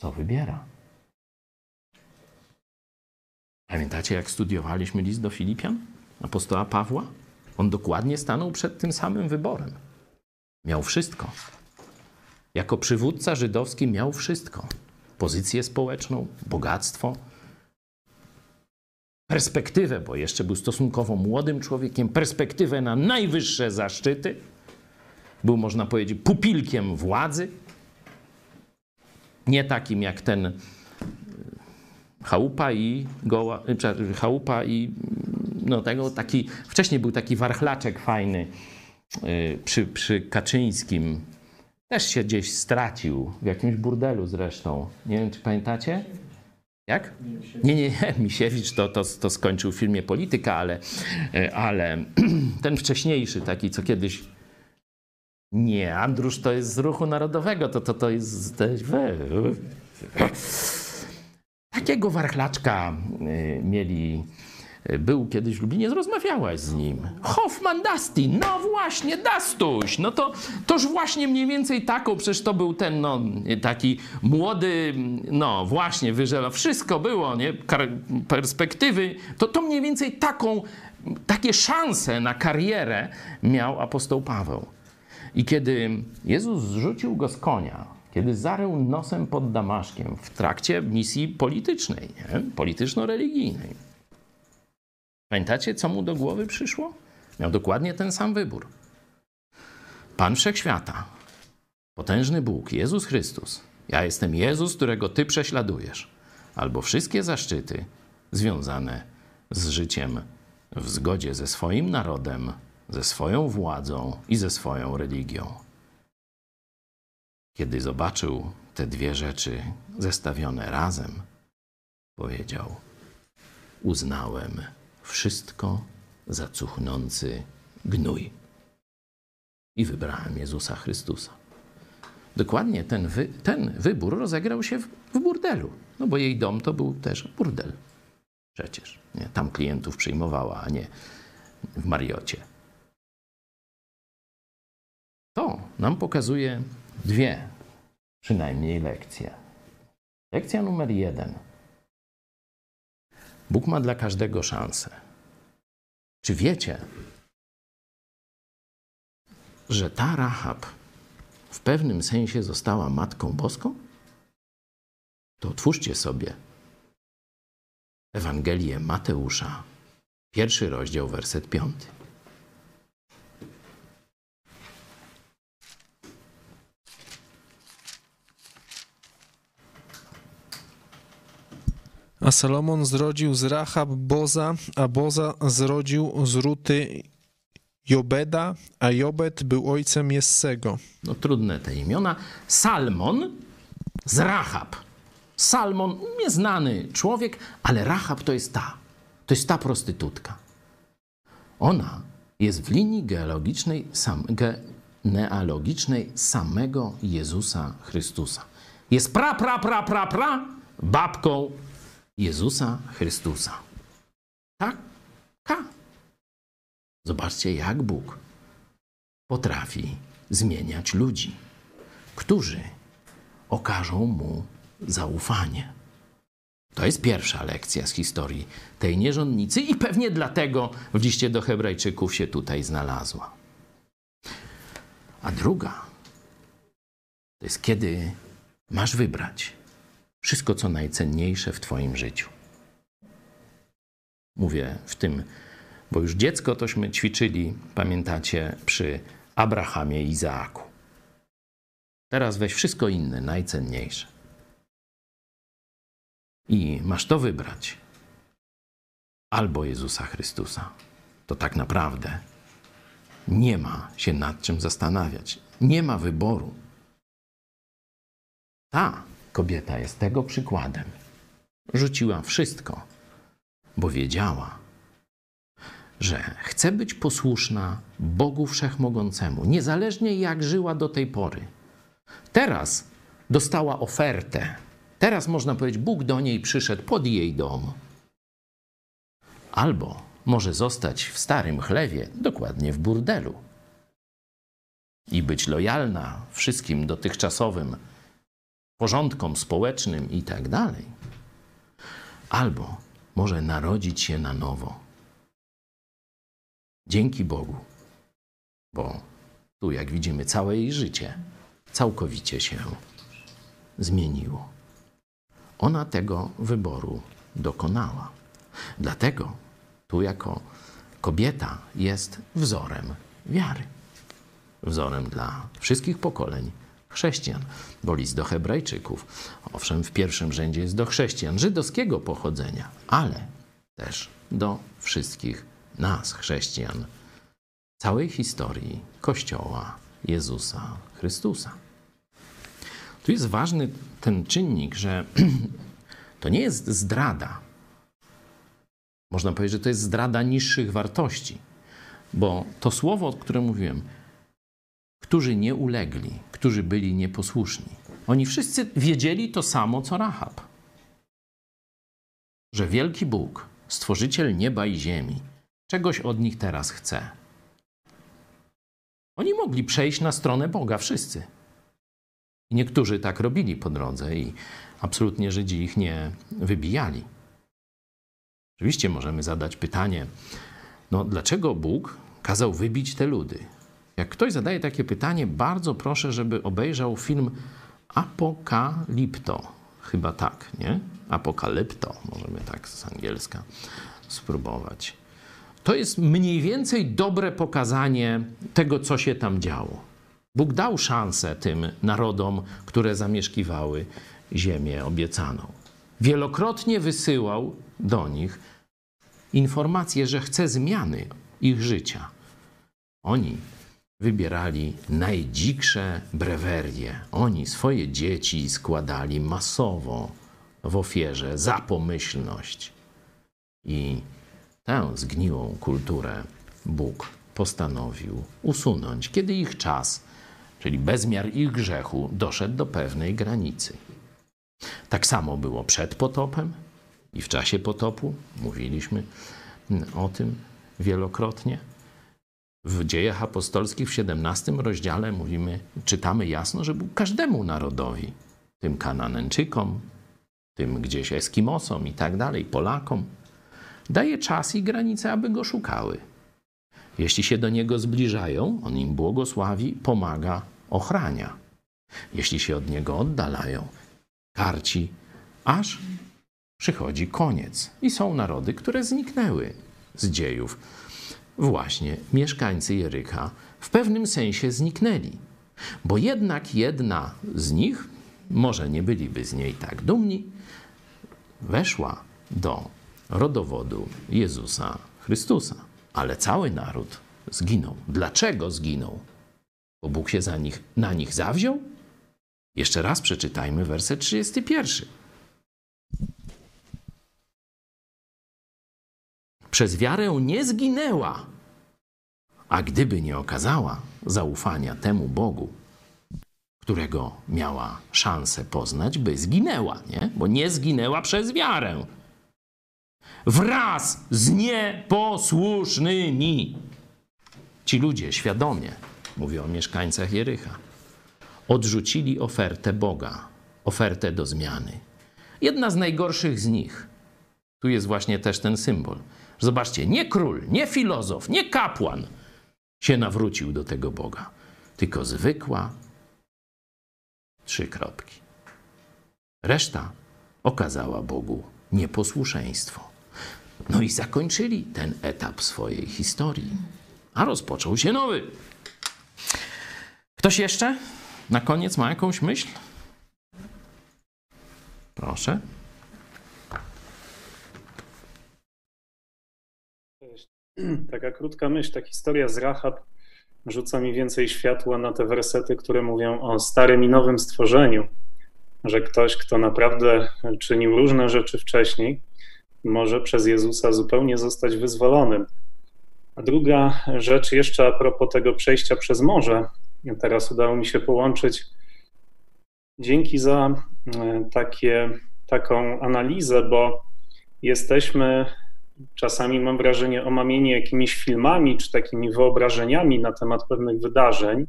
Co wybiera? Pamiętacie, jak studiowaliśmy list do Filipian? apostoła Pawła? On dokładnie stanął przed tym samym wyborem. Miał wszystko. Jako przywódca żydowski miał wszystko: pozycję społeczną, bogactwo, perspektywę, bo jeszcze był stosunkowo młodym człowiekiem, perspektywę na najwyższe zaszczyty. Był, można powiedzieć, pupilkiem władzy. Nie takim jak ten chałupa i goła, chałupa i no tego taki, wcześniej był taki warchlaczek fajny przy, przy Kaczyńskim. Też się gdzieś stracił, w jakimś burdelu zresztą. Nie wiem, czy pamiętacie? Jak? Nie, nie, nie. <laughs> Misiewicz to, to, to skończył w filmie Polityka, ale, ale <clears throat> ten wcześniejszy, taki co kiedyś. Nie, Andrusz to jest z ruchu narodowego, to, to, to jest. To jest Takiego warchlaczka mieli. Był kiedyś w Lublinie, rozmawiałaś z nim. Hoffman Dustin, no właśnie, Dastuś. No to toż właśnie mniej więcej taką, przecież to był ten no, taki młody, no właśnie, wyżela, wszystko było, nie? Perspektywy. To, to mniej więcej taką, takie szanse na karierę miał apostoł Paweł. I kiedy Jezus zrzucił go z konia, kiedy zarył nosem pod Damaszkiem w trakcie misji politycznej, polityczno-religijnej. Pamiętacie, co mu do głowy przyszło? Miał dokładnie ten sam wybór. Pan Wszechświata, potężny Bóg, Jezus Chrystus. Ja jestem Jezus, którego Ty prześladujesz. Albo wszystkie zaszczyty związane z życiem w zgodzie ze swoim narodem, ze swoją władzą i ze swoją religią. Kiedy zobaczył te dwie rzeczy zestawione razem, powiedział: Uznałem wszystko za cuchnący gnój. I wybrałem Jezusa Chrystusa. Dokładnie ten, wy, ten wybór rozegrał się w, w, burdelu, no bo jej dom to był też burdel. Przecież nie? tam klientów przyjmowała, a nie w Mariocie. To nam pokazuje dwie przynajmniej lekcje. Lekcja numer jeden. Bóg ma dla każdego szansę. Czy wiecie, że ta Rahab w pewnym sensie została Matką Boską? To otwórzcie sobie Ewangelię Mateusza, pierwszy rozdział, werset piąty. A Salomon zrodził z Rahab Boza, a Boza zrodził z Ruty Jobeda, a Jobed był ojcem Jessego. No trudne te imiona. Salmon z Rahab. Salmon, nieznany człowiek, ale Rahab to jest ta. To jest ta prostytutka. Ona jest w linii geologicznej, sam, genealogicznej samego Jezusa Chrystusa. Jest pra, pra, pra, pra, pra babką Jezusa Chrystusa. Tak? Tak. Zobaczcie, jak Bóg potrafi zmieniać ludzi, którzy okażą mu zaufanie. To jest pierwsza lekcja z historii tej nierządnicy i pewnie dlatego w liście do Hebrajczyków się tutaj znalazła. A druga to jest kiedy masz wybrać wszystko, co najcenniejsze w Twoim życiu. Mówię w tym, bo już dziecko tośmy ćwiczyli, pamiętacie, przy Abrahamie i Izaaku. Teraz weź wszystko inne, najcenniejsze. I masz to wybrać. Albo Jezusa Chrystusa. To tak naprawdę nie ma się nad czym zastanawiać. Nie ma wyboru. Ta kobieta jest tego przykładem. Rzuciła wszystko, bo wiedziała, że chce być posłuszna Bogu Wszechmogącemu, niezależnie jak żyła do tej pory. Teraz dostała ofertę. Teraz można powiedzieć, Bóg do niej przyszedł pod jej dom. Albo może zostać w starym chlewie, dokładnie w burdelu. I być lojalna wszystkim dotychczasowym porządkom społecznym i tak dalej. Albo może narodzić się na nowo Dzięki Bogu, bo tu, jak widzimy, całe jej życie całkowicie się zmieniło. Ona tego wyboru dokonała. Dlatego tu, jako kobieta, jest wzorem wiary. Wzorem dla wszystkich pokoleń chrześcijan, bo list do Hebrajczyków, owszem, w pierwszym rzędzie jest do chrześcijan żydowskiego pochodzenia, ale też do wszystkich nas, chrześcijan, całej historii Kościoła Jezusa Chrystusa. Tu jest ważny ten czynnik, że <clears throat> to nie jest zdrada. Można powiedzieć, że to jest zdrada niższych wartości, bo to słowo, o którym mówiłem, którzy nie ulegli, którzy byli nieposłuszni, oni wszyscy wiedzieli to samo, co Rahab. Że wielki Bóg, stworzyciel nieba i ziemi, czegoś od nich teraz chce. Oni mogli przejść na stronę Boga, wszyscy. I niektórzy tak robili po drodze i absolutnie Żydzi ich nie wybijali. Oczywiście możemy zadać pytanie, no dlaczego Bóg kazał wybić te ludy? Jak ktoś zadaje takie pytanie, bardzo proszę, żeby obejrzał film Apokalipto. Chyba tak, nie? Apokalipto, możemy tak z angielska spróbować. To jest mniej więcej dobre pokazanie tego, co się tam działo. Bóg dał szansę tym narodom, które zamieszkiwały ziemię obiecaną. Wielokrotnie wysyłał do nich informacje, że chce zmiany ich życia. Oni wybierali najdziksze brewerie. Oni swoje dzieci składali masowo w ofierze za pomyślność. I tę zgniłą kulturę Bóg postanowił usunąć, kiedy ich czas, czyli bezmiar ich grzechu, doszedł do pewnej granicy. Tak samo było przed potopem i w czasie potopu, mówiliśmy o tym wielokrotnie. W dziejach apostolskich w 17 rozdziale mówimy, czytamy jasno, że był każdemu narodowi, tym Kananenczykom, tym gdzieś Eskimosom i tak dalej, Polakom, daje czas i granice, aby go szukały. Jeśli się do niego zbliżają, on im błogosławi, pomaga, ochrania. Jeśli się od niego oddalają, karci, aż przychodzi koniec. I są narody, które zniknęły z dziejów. Właśnie mieszkańcy Jerycha w pewnym sensie zniknęli, bo jednak jedna z nich, może nie byliby z niej tak dumni, weszła do rodowodu Jezusa Chrystusa. Ale cały naród zginął. Dlaczego zginął? Bo Bóg się nich, na nich zawziął? Jeszcze raz przeczytajmy werset 31. Przez wiarę nie zginęła, a gdyby nie okazała zaufania temu Bogu, którego miała szansę poznać, by zginęła, nie? Bo nie zginęła przez wiarę wraz z nieposłusznymi. Ci ludzie świadomie, mówię o mieszkańcach Jerycha, odrzucili ofertę Boga, ofertę do zmiany. Jedna z najgorszych z nich, tu jest właśnie też ten symbol. Zobaczcie, nie król, nie filozof, nie kapłan się nawrócił do tego Boga, tylko zwykła trzy kropki. Reszta okazała Bogu nieposłuszeństwo. No i zakończyli ten etap swojej historii, a rozpoczął się nowy. Ktoś jeszcze na koniec ma jakąś myśl? Proszę. <clears throat> Taka krótka myśl, ta historia z Rahab rzuca mi więcej światła na te wersety, które mówią o starym i nowym stworzeniu. Że ktoś, kto naprawdę czynił różne rzeczy wcześniej, może przez Jezusa zupełnie zostać wyzwolonym. A druga rzecz, jeszcze a propos tego przejścia przez morze, teraz udało mi się połączyć. Dzięki za e, takie, taką analizę, bo jesteśmy czasami, mam wrażenie, omamieni jakimiś filmami czy takimi wyobrażeniami na temat pewnych wydarzeń.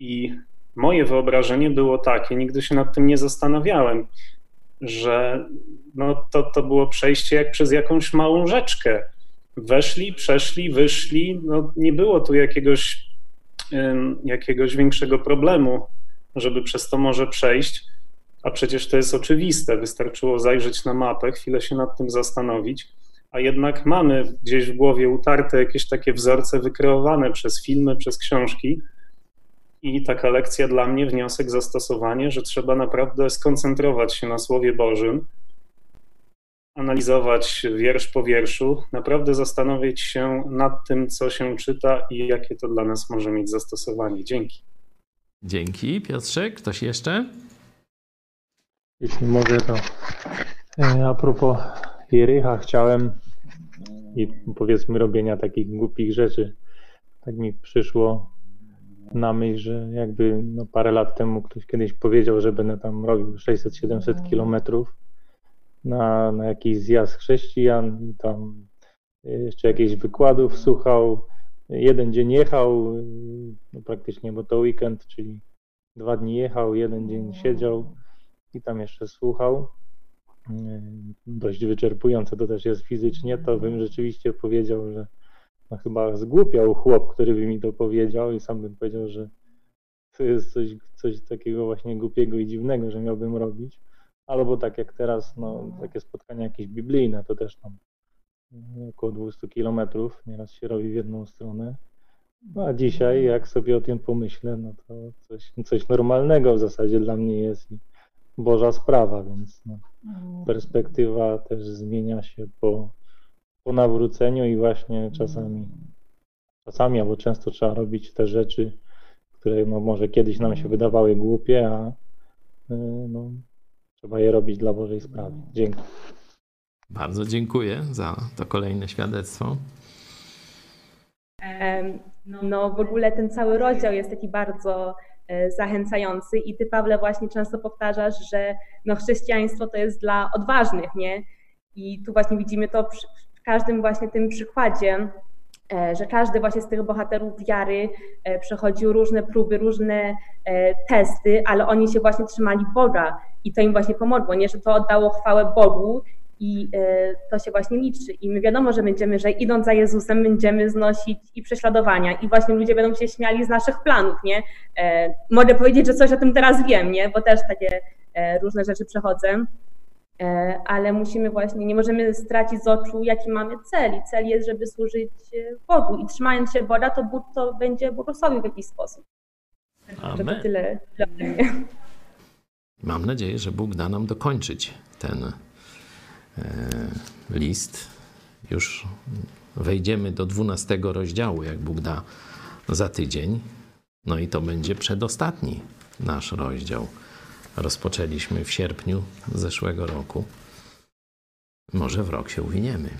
I moje wyobrażenie było takie, nigdy się nad tym nie zastanawiałem, że no to, to było przejście jak przez jakąś małą rzeczkę. weszli, przeszli, wyszli. No, nie było tu jakiegoś, jakiegoś większego problemu, żeby przez to może przejść. A przecież to jest oczywiste. Wystarczyło zajrzeć na mapę, chwilę się nad tym zastanowić. A jednak mamy gdzieś w głowie utarte jakieś takie wzorce wykreowane przez filmy, przez książki. I taka lekcja dla mnie, wniosek, zastosowanie, że trzeba naprawdę skoncentrować się na Słowie Bożym, analizować wiersz po wierszu, naprawdę zastanowić się nad tym, co się czyta i jakie to dla nas może mieć zastosowanie. Dzięki. Dzięki. Piotrze, ktoś jeszcze? Jeśli mogę, to e, a propos Jericha chciałem i powiedzmy robienia takich głupich rzeczy, tak mi przyszło na myśl, że jakby no parę lat temu ktoś kiedyś powiedział, że będę tam robił 600-700 kilometrów na, na jakiś zjazd chrześcijan i tam jeszcze jakichś wykładów słuchał. Jeden dzień jechał, no praktycznie, bo to weekend, czyli dwa dni jechał, jeden dzień siedział i tam jeszcze słuchał. Dość wyczerpujące to też jest fizycznie, to bym rzeczywiście powiedział, że no chyba zgłupiał chłop, który by mi to powiedział i sam bym powiedział, że to jest coś, coś takiego właśnie głupiego i dziwnego, że miałbym robić. Albo tak jak teraz, no, takie spotkania jakieś biblijne, to też tam około 200 kilometrów nieraz się robi w jedną stronę. No a dzisiaj, jak sobie o tym pomyślę, no to coś, coś normalnego w zasadzie dla mnie jest i Boża sprawa, więc no, perspektywa też zmienia się po, po nawróceniu i właśnie czasami, czasami albo często trzeba robić te rzeczy, które no, może kiedyś nam się wydawały głupie, a y, no, trzeba je robić dla Bożej sprawy. Dzięki. Bardzo dziękuję za to kolejne świadectwo. No w ogóle ten cały rozdział jest taki bardzo zachęcający i ty Pawle właśnie często powtarzasz, że no chrześcijaństwo to jest dla odważnych, nie? I tu właśnie widzimy to w każdym właśnie tym przykładzie, e, że każdy właśnie z tych bohaterów wiary e, przechodził różne próby, różne testy, ale oni się właśnie trzymali Boga i to im właśnie pomogło, nie? Że to oddało chwałę Bogu i e, to się właśnie liczy. I my wiadomo, że będziemy, że idąc za Jezusem, będziemy znosić i prześladowania, i właśnie ludzie będą się śmiali z naszych planów, nie? E, mogę powiedzieć, że coś o tym teraz wiem, nie? Bo też takie e, różne rzeczy przechodzę, ale musimy właśnie, nie możemy stracić z oczu, jaki mamy cel. I cel jest, żeby służyć Bogu. I trzymając się Boga, to Bóg to będzie błogosławił w jakiś sposób. Amen. To tyle. Mam nadzieję, że Bóg da nam dokończyć ten list. Już wejdziemy do 12 rozdziału, jak Bóg da, za tydzień. No i to będzie przedostatni nasz rozdział. Rozpoczęliśmy w sierpniu zeszłego roku. Może w rok się uwiniemy.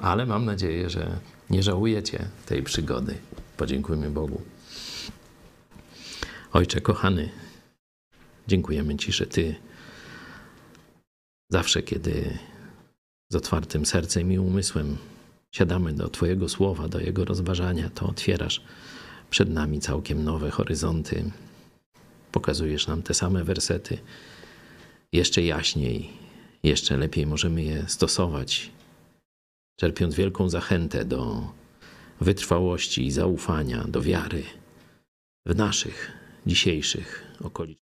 Ale mam nadzieję, że nie żałujecie tej przygody. Podziękujmy Bogu. Ojcze kochany, dziękujemy Ci, że Ty Zawsze, kiedy z otwartym sercem i umysłem siadamy do Twojego słowa, do jego rozważania, to otwierasz przed nami całkiem nowe horyzonty. Pokazujesz nam te same wersety jeszcze jaśniej, jeszcze lepiej możemy je stosować, czerpiąc wielką zachętę do wytrwałości i zaufania, do wiary w naszych dzisiejszych okolicznościach.